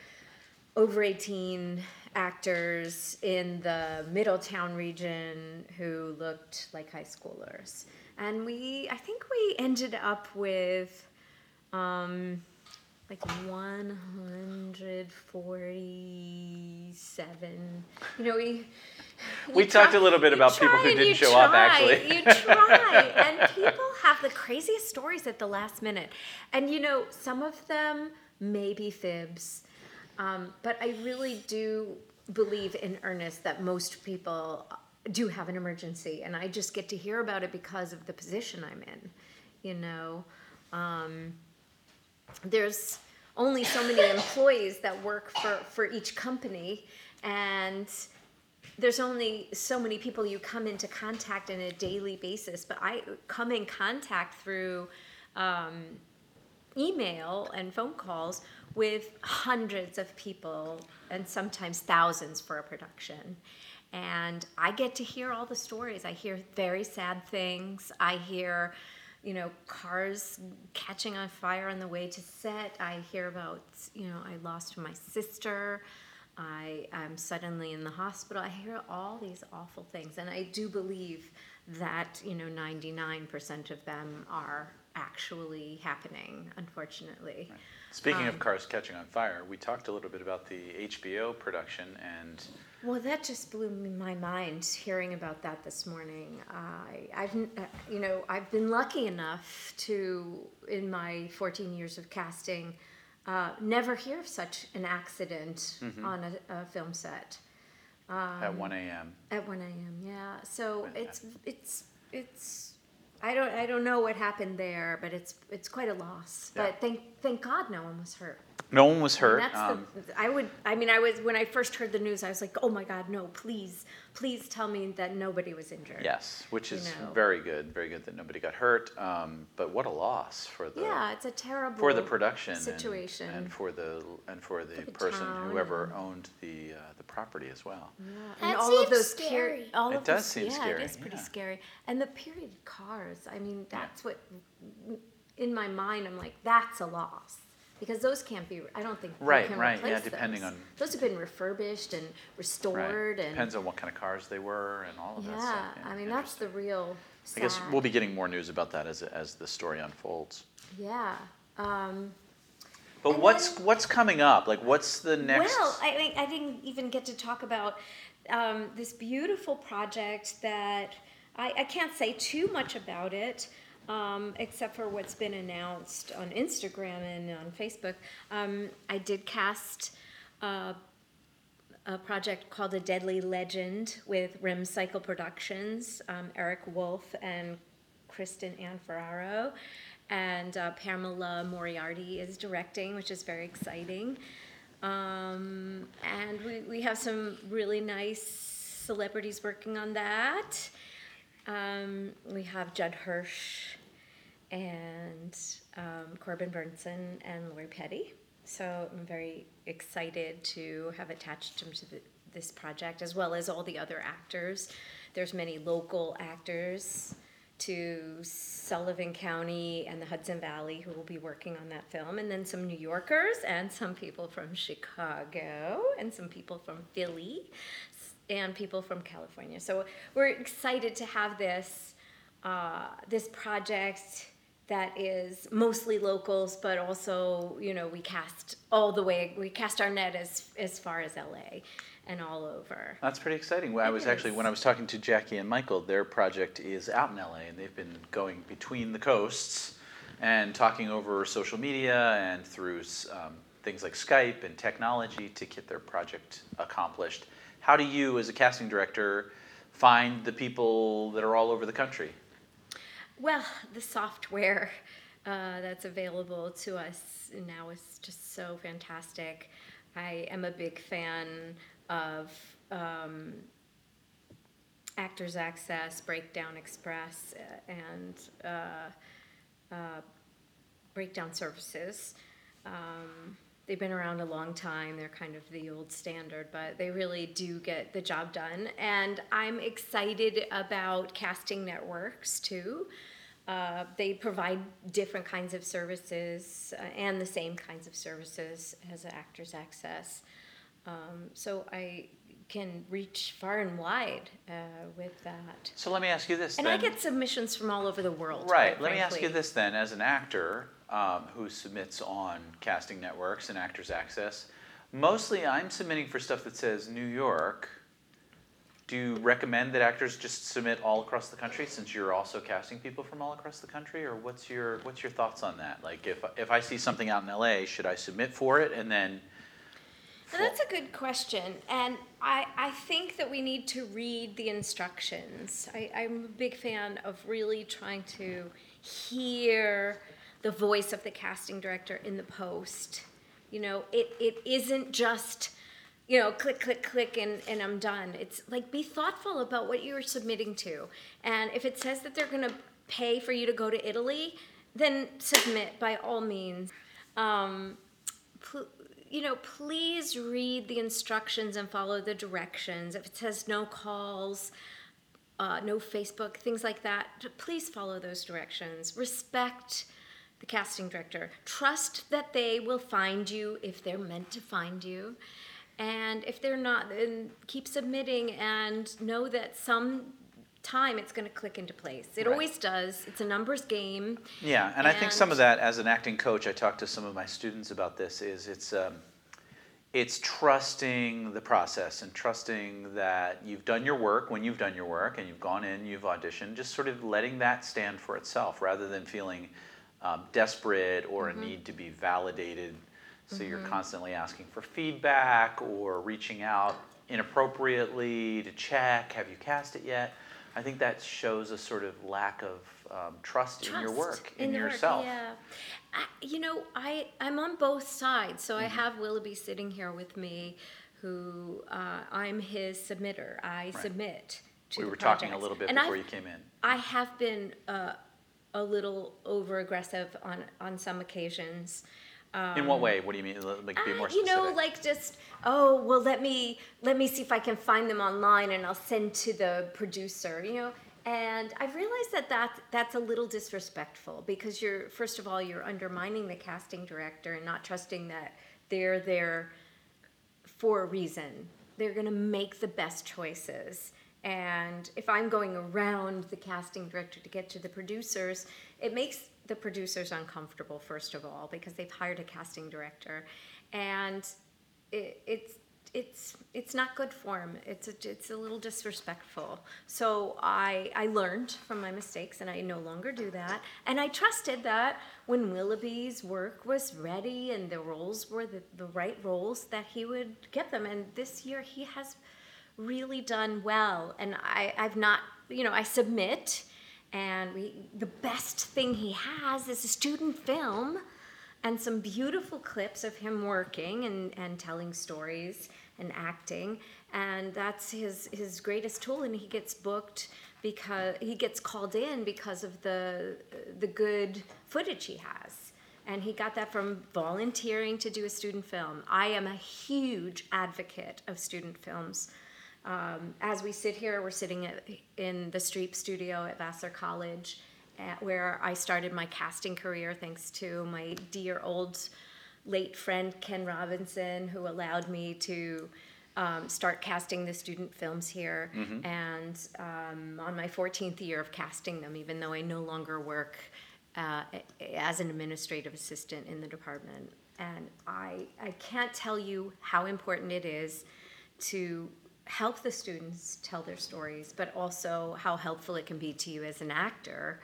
over 18 actors in the Middletown region who looked like high schoolers. And we, I think we ended up with um, like 147. You know, we. We you talked try- a little bit about people who didn't show up, actually. You try, and people have the craziest stories at the last minute. And you know, some of them may be fibs, um, but I really do believe in earnest that most people do have an emergency, and I just get to hear about it because of the position I'm in. You know, um, there's only so many employees that work for, for each company, and there's only so many people you come into contact in a daily basis. But I come in contact through um, email and phone calls with hundreds of people and sometimes thousands for a production. And I get to hear all the stories. I hear very sad things. I hear, you know, cars catching on fire on the way to set. I hear about, you know, I lost my sister. I am suddenly in the hospital. I hear all these awful things. And I do believe that, you know, 99% of them are actually happening, unfortunately. Speaking Um, of cars catching on fire, we talked a little bit about the HBO production and Well, that just blew my mind hearing about that this morning. I, I've, uh, you know, I've been lucky enough to, in my 14 years of casting, uh, never hear of such an accident on a, a film set at 1 a.m. at 1 a.m. Yeah, so it's it's it's. I don't I don't know what happened there, but it's it's quite a loss. Yeah. But thank thank God no one was hurt. No one was hurt. That's um, the, I would, I mean, I was, when I first heard the news, I was like, oh my God, no, please, please tell me that nobody was injured. yes, which you is know. very good, very good that nobody got hurt. Um, but what a loss for the Yeah, it's a terrible for the production situation. and, for the and for the, the person town whoever owned the uh, the property as well. Yeah, That and all of seems those peri- scary. all It of does those, seem yeah, scary, it is pretty yeah. scary. And the period cars, I mean, that's what, in my mind, I'm like, that's a loss. Because those can't be, I don't think Right, can right, yeah, depending those. on- Those have been refurbished and restored and. Depends on what kind of cars they were and all of that Yeah. I mean, that's the real sad. I guess we'll be getting more news about that as as the story unfolds. Yeah. Um, But what's then- what's coming up? Like, what's the next? Well, I, I didn't even get to talk about um, this beautiful project that I, I can't say too much about it, um, except for what's been announced on Instagram and on Facebook. Um, I did cast uh, a project called A Deadly Legend with Rim Cycle Productions, um, Eric Wolf and Kristen Ann Ferraro. And uh, Pamela Moriarty is directing, which is very exciting. Um, and we, we have some really nice celebrities working on that. Um, we have Judd Hirsch and um, Corbin Bernsen and Lori Petty. So I'm very excited to have attached them to the, this project, as well as all the other actors. There's many local actors to Sullivan County and the Hudson Valley who will be working on that film, and then some New Yorkers and some people from Chicago and some people from Philly and people from California. So we're excited to have this uh, this project that is mostly locals, but also you know we cast all the way. We cast our net as as far as LA and all over. That's pretty exciting. Well, I was actually when I was talking to Jackie and Michael, their project is out in LA, and they've been going between the coasts and talking over social media and through um, things like Skype and technology to get their project accomplished. How do you, as a casting director, find the people that are all over the country? Well, the software uh, that's available to us now is just so fantastic. I am a big fan of um, Actors Access, Breakdown Express, and uh, uh, Breakdown Services. Um, they've been around a long time. They're kind of the old standard, but they really do get the job done. And I'm excited about casting networks too. Uh, they provide different kinds of services uh, and the same kinds of services as Actors Access. Um, so I can reach far and wide uh, with that. So let me ask you this And then. I get submissions from all over the world. Right. Let me ask you this then: as an actor um, who submits on casting networks and Actors Access, mostly I'm submitting for stuff that says New York. Do you recommend that actors just submit all across the country, since you're also casting people from all across the country, or what's your what's your thoughts on that? Like, if if I see something out in LA, should I submit for it and then? Now, that's a good question, and I, I think that we need to read the instructions. I, I'm a big fan of really trying to hear the voice of the casting director in the post. You know, it, it isn't just, you know, click, click, click, and, and I'm done. It's like be thoughtful about what you're submitting to. And if it says that they're going to pay for you to go to Italy, then submit by all means. Um, pl- you know, please read the instructions and follow the directions. If it says no calls, uh, no Facebook, things like that, please follow those directions. Respect the casting director. Trust that they will find you if they're meant to find you. And if they're not, then keep submitting and know that some time it's going to click into place. It Right. always does. It's a numbers game. Yeah, and I think some of that, as an acting coach, I talked to some of my students about this. Is it's um, it's trusting the process and trusting that you've done your work when you've done your work and you've gone in, you've auditioned. Just sort of letting that stand for itself, rather than feeling um, desperate or a need to be validated. So you're constantly asking for feedback or reaching out inappropriately to check, have you cast it yet? I think that shows a sort of lack of um, trust, in your work, in, work, yourself. yeah, I, you know, I I'm on both sides. So Mm-hmm. I have Willoughby sitting here with me, who uh, I'm his submitter. I submit to We were talking a little bit And before I've- you came in. I have been uh, a little over aggressive on on some occasions. in what way? What do you mean? Like, be Uh, more you know, like just oh well, let me let me see if I can find them online, and I'll send to the producer. You know, and I've realized that that that's a little disrespectful because you're first of all you're undermining the casting director and not trusting that they're there for a reason. They're going to make the best choices. And if I'm going around the casting director to get to the producers, it makes the producers uncomfortable, first of all, because they've hired a casting director. And it, it's, it's, it's not good form. It's a, it's a little disrespectful. So I, I learned from my mistakes and I no longer do that. And I trusted that when Willoughby's work was ready and the roles were the, the right roles, that he would get them. And this year he has really done well. And I, I've not, you know, I submit, and we, the best thing he has is a student film and some beautiful clips of him working and, and telling stories and acting. And that's his, his greatest tool. And he gets booked because he gets called in because of the, the good footage he has. And he got that from volunteering to do a student film. I am a huge advocate of student films. Um, as we sit here, we're sitting at, in the Streep studio at Vassar College, at, where I started my casting career thanks to my dear old late friend Ken Robinson, who allowed me to um, start casting the student films here. And um, on my 14th year of casting them, even though I no longer work uh, as an administrative assistant in the department. And I, I can't tell you how important it is to help the students tell their stories, but also how helpful it can be to you as an actor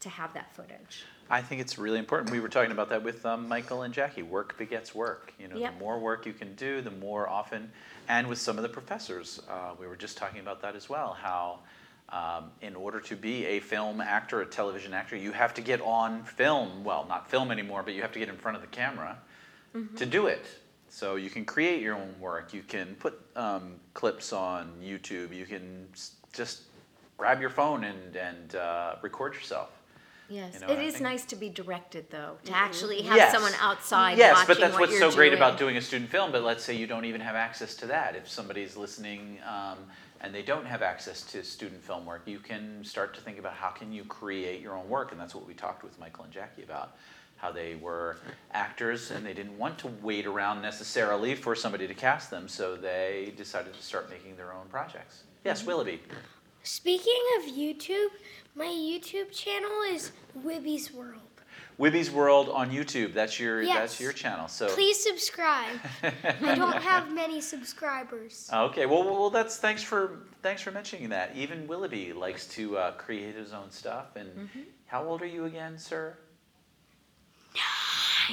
to have that footage. I think it's really important. We were talking about that with um, Michael and Jackie. Work begets work. You know, Yep. the more work you can do, the more often. And with some of the professors, uh, we were just talking about that as well. How, um, in order to be a film actor, a television actor, you have to get on film. Well, not film anymore, but you have to get in front of the camera to do it. So you can create your own work. You can put um, clips on YouTube. You can just grab your phone and and uh, record yourself. Yes, You know, it I is think- nice to be directed though, to actually have Yes. someone outside Yes, watching but that's what what's you're so great doing. about doing a student film. But let's say you don't even have access to that. If somebody's listening um, and they don't have access to student film work, you can start to think about how can you create your own work, and that's what we talked with Michael and Jackie about. How they were actors and they didn't want to wait around necessarily for somebody to cast them, so they decided to start making their own projects. Yes, Mm-hmm. Willoughby. Speaking of YouTube, my YouTube channel is Wibby's World. Wibby's World on YouTube. That's your that's your channel. So Please subscribe. I don't have many subscribers. Okay, well, well, that's thanks for thanks for mentioning that. Even Willoughby likes to uh, create his own stuff. And Mm-hmm. how old are you again, sir?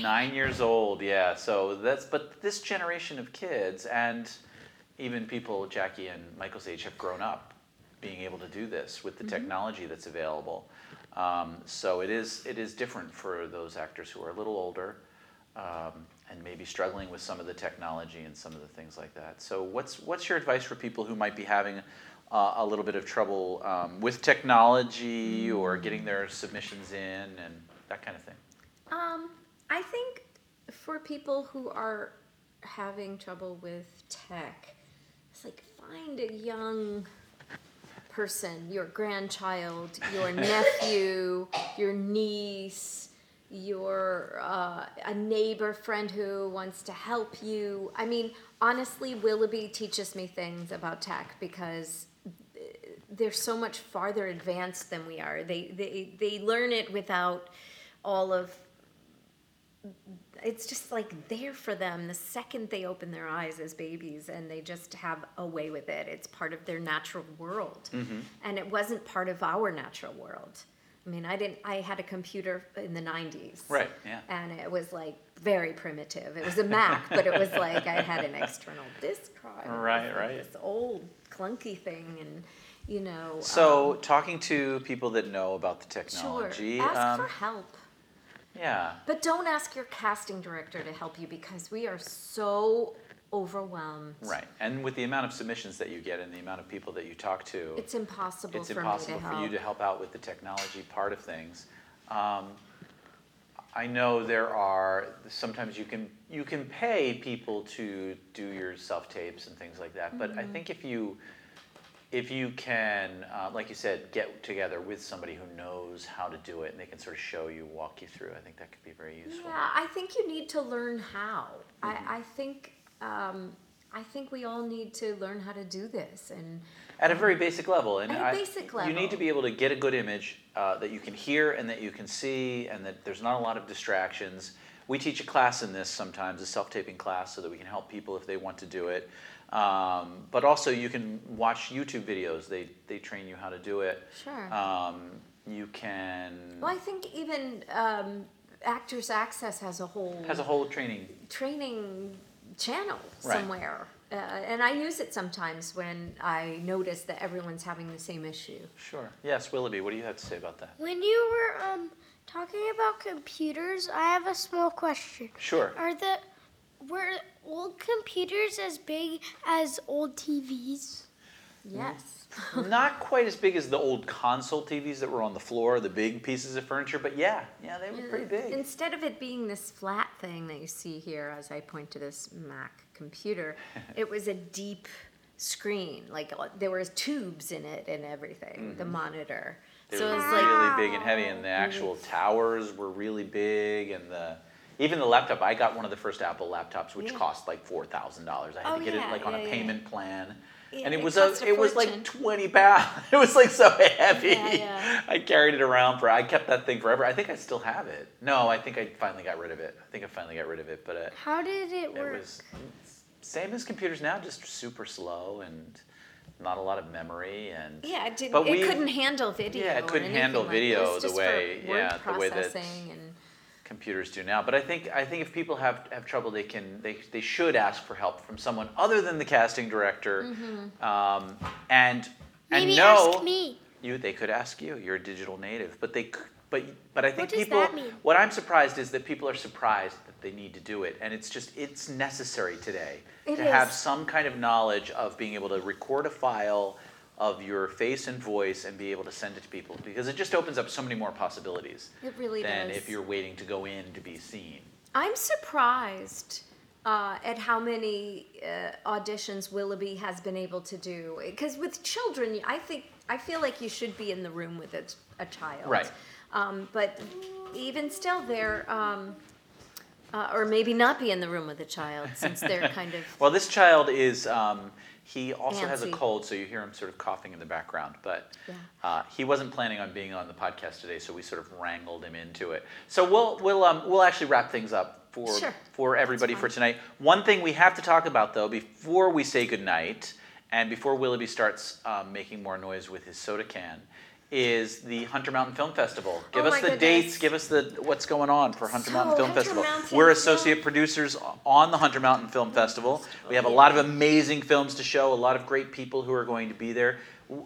Nine years old. Yeah. So that's but this generation of kids and even people Jackie and Michael's age have grown up being able to do this with the technology that's available. Um, so it is it is different for those actors who are a little older um, and maybe struggling with some of the technology and some of the things like that. So what's what's your advice for people who might be having uh, a little bit of trouble um, with technology or getting their submissions in and that kind of thing? Um, I think for people who are having trouble with tech, it's like find a young person, your grandchild, your nephew, your niece, your uh, a neighbor friend who wants to help you. I mean, honestly, Willoughby teaches me things about tech because they're so much farther advanced than we are. They they they learn it without all of it's just like there for them the second they open their eyes as babies and they just have a way with it. It's part of their natural world. And it wasn't part of our natural world. I mean, I didn't I had a computer in the 90s. Right, yeah. And it was like very primitive. It was a Mac, but it was like I had an external disk drive. Right, like right. This old clunky thing and you know So um, talking to people that know about the technology Sure. Ask um, for help. Yeah, But don't ask your casting director to help you because we are so overwhelmed. right. And with the amount of submissions that you get and the amount of people that you talk to, It's impossible it's for impossible for help. you to help out with the technology part of things. Um, I know there are sometimes you can you can pay people to do your self tapes and things like that, but Mm-hmm. I think if you if you can, uh, like you said, get together with somebody who knows how to do it and they can sort of show you, walk you through, I think that could be very useful. Yeah, I think you need to learn how. Mm-hmm. I, I think um, I think we all need to learn how to do this and At a very basic level, and At a I- basic you need to be able to get a good image uh, that you can hear and that you can see, and that there's not a lot of distractions. We teach a class in this sometimes, a self-taping class, so that we can help people if they want to do it. Um, but also, you can watch YouTube videos. They they train you how to do it. Sure. Um, you can well, I think even um, Actors Access has a whole has a whole training. training channel Right. somewhere. Uh, and I use it sometimes when I notice that everyone's having the same issue. Sure. Yes, Willoughby. What do you have to say about that? When you were um, talking about computers, I have a small question. Sure. Are the were old computers as big as old TVs? Yes. Not quite as big as the old console TVs that were on the floor, the big pieces of furniture, but yeah, yeah, they were pretty big. Instead of it being this flat thing that you see here as I point to this Mac computer, it was a deep screen. Like uh, there was tubes in it and everything, the monitor. They so were it was really like big and heavy, and the actual towers were really big, and the even the laptop. I got one of the first Apple laptops, which Yeah. cost like four thousand dollars. I had Oh, to get yeah, it like on a payment plan, and it it was a, a it was like 20 pounds. It was like so heavy. I carried it around for. I kept that thing forever. I think I still have it. No, I think I finally got rid of it. I think I finally got rid of it, but uh, How did it it work? was same as computers now, just super slow and not a lot of memory and. Yeah, it didn't. But it we- couldn't handle video. Yeah, it couldn't handle like video the way- yeah, the way that- and. Computers do now. But I think I think if people have, have trouble, they can they, they should ask for help from someone other than the casting director, um, and and Maybe know ask me. you they could ask you. You're a digital native, but they but but I think does people. that mean? What I'm surprised is that people are surprised that they need to do it, and it's just it's necessary today It to have some kind of knowledge of being able to record a file of your face and voice and be able to send it to people because it just opens up so many more possibilities It really than does. if you're waiting to go in to be seen. I'm surprised uh, at how many uh, auditions Willoughby has been able to do. Because with children, I think I feel like you should be in the room with a, a child. Right. Um, but even still, they're. Um, uh, or maybe not be in the room with a child since they're kind of. Well, this child is, um, he also has a cold, so you hear him sort of coughing in the background. But Yeah. uh, he wasn't planning on being on the podcast today, so we sort of wrangled him into it. So we'll, we'll, um, we'll actually wrap things up for, Sure. for everybody for tonight. One thing we have to talk about, though, before we say goodnight, and before Willoughby starts um, making more noise with his soda can, is the Hunter Mountain Film Festival. Give Oh us the goodness. dates, give us the what's going on for Hunter So, Mountain Film Hunter Festival. Mountain We're Film- associate producers on the Hunter Mountain Film Festival. We have a lot of amazing films to show, a lot of great people who are going to be there.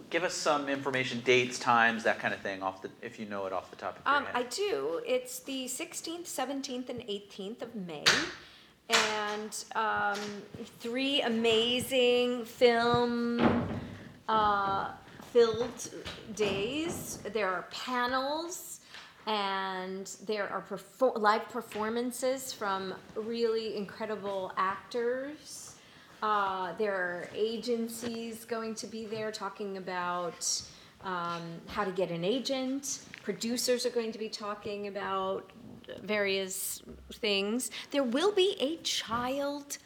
Give us some information, dates, times, that kind of thing, off the if you know it off the top of your Um, I do. It's the 16th, 17th, and 18th of May. And um, three amazing film uh, filled days. There are panels and there are perfor- live performances from really incredible actors. Uh, there are agencies going to be there talking about um, how to get an agent. Producers are going to be talking about various things. There will be a child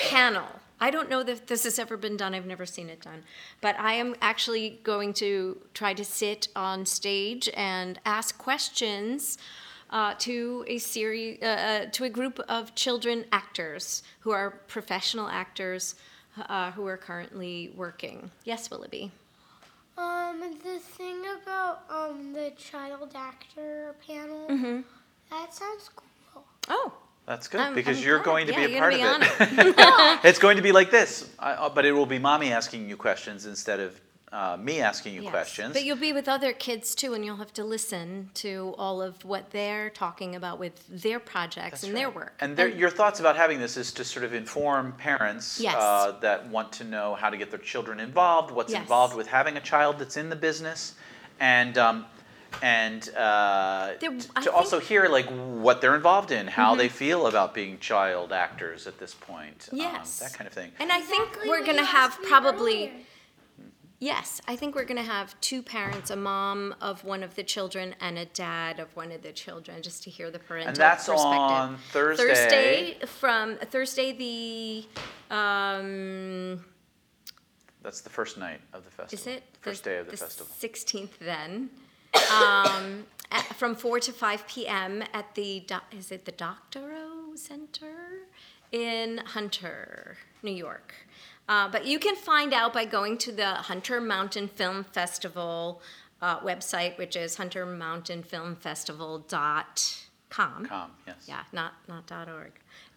panel. I don't know that this has ever been done. I've never seen it done. But I am actually going to try to sit on stage and ask questions uh, to a series, uh, uh, to a group of children actors who are professional actors uh, who are currently working. Yes, Willoughby. Um, the thing about um the child actor panel, Mm-hmm. that sounds cool. Oh, That's good I'm- because I'm you're glad. going to Yeah, be a part of it. it's going to be like this, I, uh, but it will be mommy asking you questions instead of uh, me asking you Yes. questions. But you'll be with other kids too, and you'll have to listen to all of what they're talking about with their projects That's and their work. And there, your thoughts about having this is to sort of inform parents Yes. uh, that want to know how to get their children involved, what's Yes. involved with having a child that's in the business, and um, and uh, There- t- I to also hear like what they're involved in, how Mm-hmm. they feel about being child actors at this point, um, Yes. that kind of thing. and I think we're going to have probably. earlier. Yes, I think we're going to have two parents, a mom of one of the children and a dad of one of the children, just to hear the parental And that's perspective. on Thursday. Thursday from Thursday the um, That's the first night of the festival. Is it? First day of the, festival. 16th then. Um, at- from 4 to 5 p.m. at the, Do- is it the Doctorow Center in Hunter, New York. Uh, but you can find out by going to the Hunter Mountain Film Festival uh, website, which is huntermountainfilmfestival.com. Com, yes. Yeah, not not .org,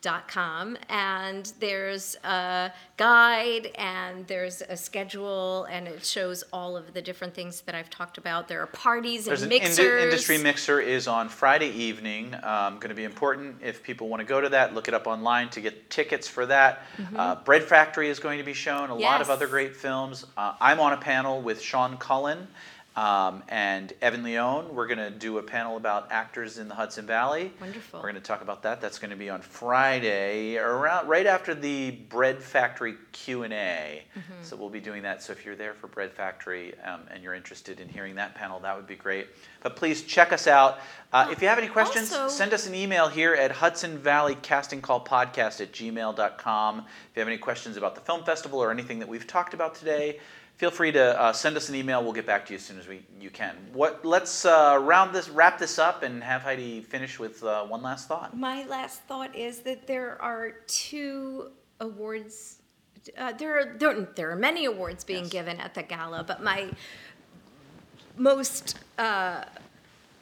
.com, and there's a guide and there's a schedule, and it shows all of the different things that I've talked about. There are parties There's and an industry mixer is on Friday evening. Um, going to be important if people want to go to that. Look it up online to get tickets for that. Uh, Bread Factory is going to be shown. A lot of Mm-hmm. Other great films. Uh, I'm on a panel with Sean Cullen. Um, and Evan Leone, we're going to do a panel about actors in the Hudson Valley. Wonderful. We're going to talk about that. That's going to be on Friday, around right after the Bread Factory Q and A. Mm-hmm. So we'll be doing that. So if you're there for Bread Factory um, and you're interested in hearing that panel, that would be great. But please check us out. Uh, if you have any questions, also- send us an email here at Hudson Valley Casting Call Podcast at gmail.com. If you have any questions about the film festival or anything that we've talked about today, feel free to uh, send us an email. We'll get back to you as soon as we you can. What? Let's uh, round this, wrap this up, and have Heidi finish with uh, one last thought. My last thought is that there are two awards. Uh, there are there, there are many awards being Yes. given at the gala, but my most uh,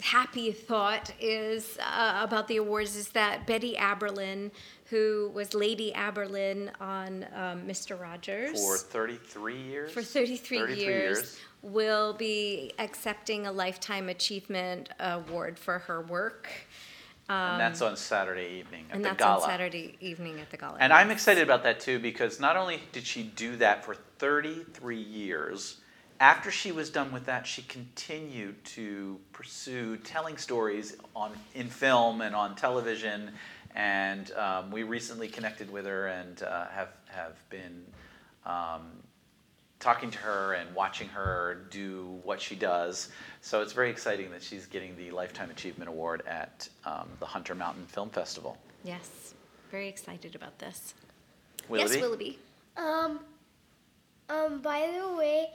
happy thought is uh, about the awards is that Betty Aberlin, who was Lady Aberlin on um, Mr. Rogers For 33 years. for 33, 33 years, will be accepting a lifetime achievement award for her work. and that's on Saturday evening at and the that's gala. on Saturday evening at the gala. And I'm excited about that too because not only did she do that for 33 years, after she was done with that, she continued to pursue telling stories on in film and on television. And um, we recently connected with her and uh, have have been um, talking to her and watching her do what she does. So it's very exciting that she's getting the Lifetime Achievement Award at um, the Hunter Mountain Film Festival. Yes, very excited about this. Willoughby? Yes, Willoughby. Um, um, by the way,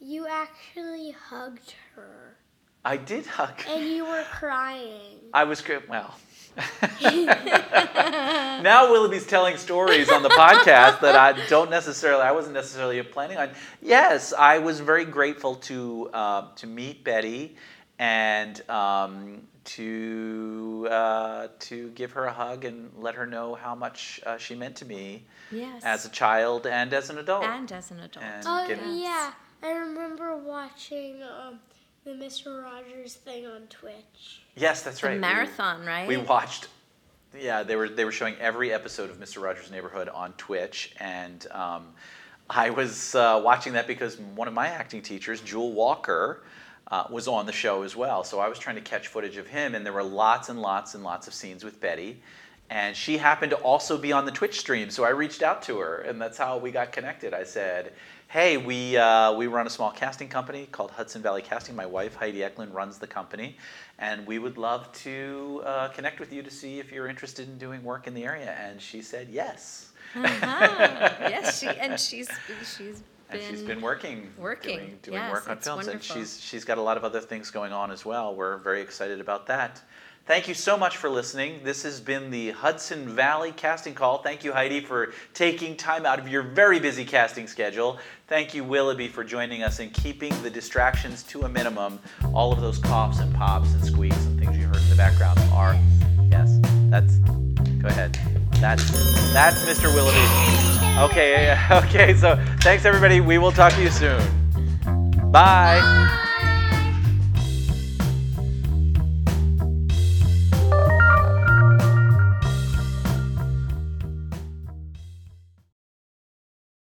you actually hugged her I did hug. and you were crying. I was good. Well, now Willoughby's telling stories on the podcast that I don't necessarily, I wasn't necessarily planning on. Yes, I was very grateful to uh, to meet Betty and um, to uh, to give her a hug and let her know how much uh, she meant to me Yes. as a child and as an adult. and as an adult. And- Oh get- yeah, I remember watching um, the Mr. Rogers thing on Twitch. yes, that's The right. We- marathon, right? We watched. Yeah, they were they were showing every episode of Mr. Rogers' Neighborhood on Twitch, and um, I was uh, watching that because one of my acting teachers, Jewel Walker, uh, was on the show as well. So I was trying to catch footage of him, and there were lots and lots and lots of scenes with Betty. And she happened to also be on the Twitch stream, so I reached out to her, and that's how we got connected. I said, "Hey, we uh, we run a small casting company called Hudson Valley Casting. My wife Heidi Eklund runs the company, and we would love to uh, connect with you to see if you're interested in doing work in the area." And she said yes. Uh-huh. yes, she and she's she's been, and she's been working, working. doing, doing Yes, work on films, wonderful. and she's she's got a lot of other things going on as well. We're very excited about that. Thank you so much for listening. This has been the Hudson Valley Casting Call. Thank you, Heidi, for taking time out of your very busy casting schedule. Thank you, Willoughby, for joining us and keeping the distractions to a minimum. All of those coughs and pops and squeaks and things you heard in the background are yes. That's go ahead. That's that's Mr. Willoughby. Okay, okay. So thanks everybody. We will talk to you soon. Bye. Bye.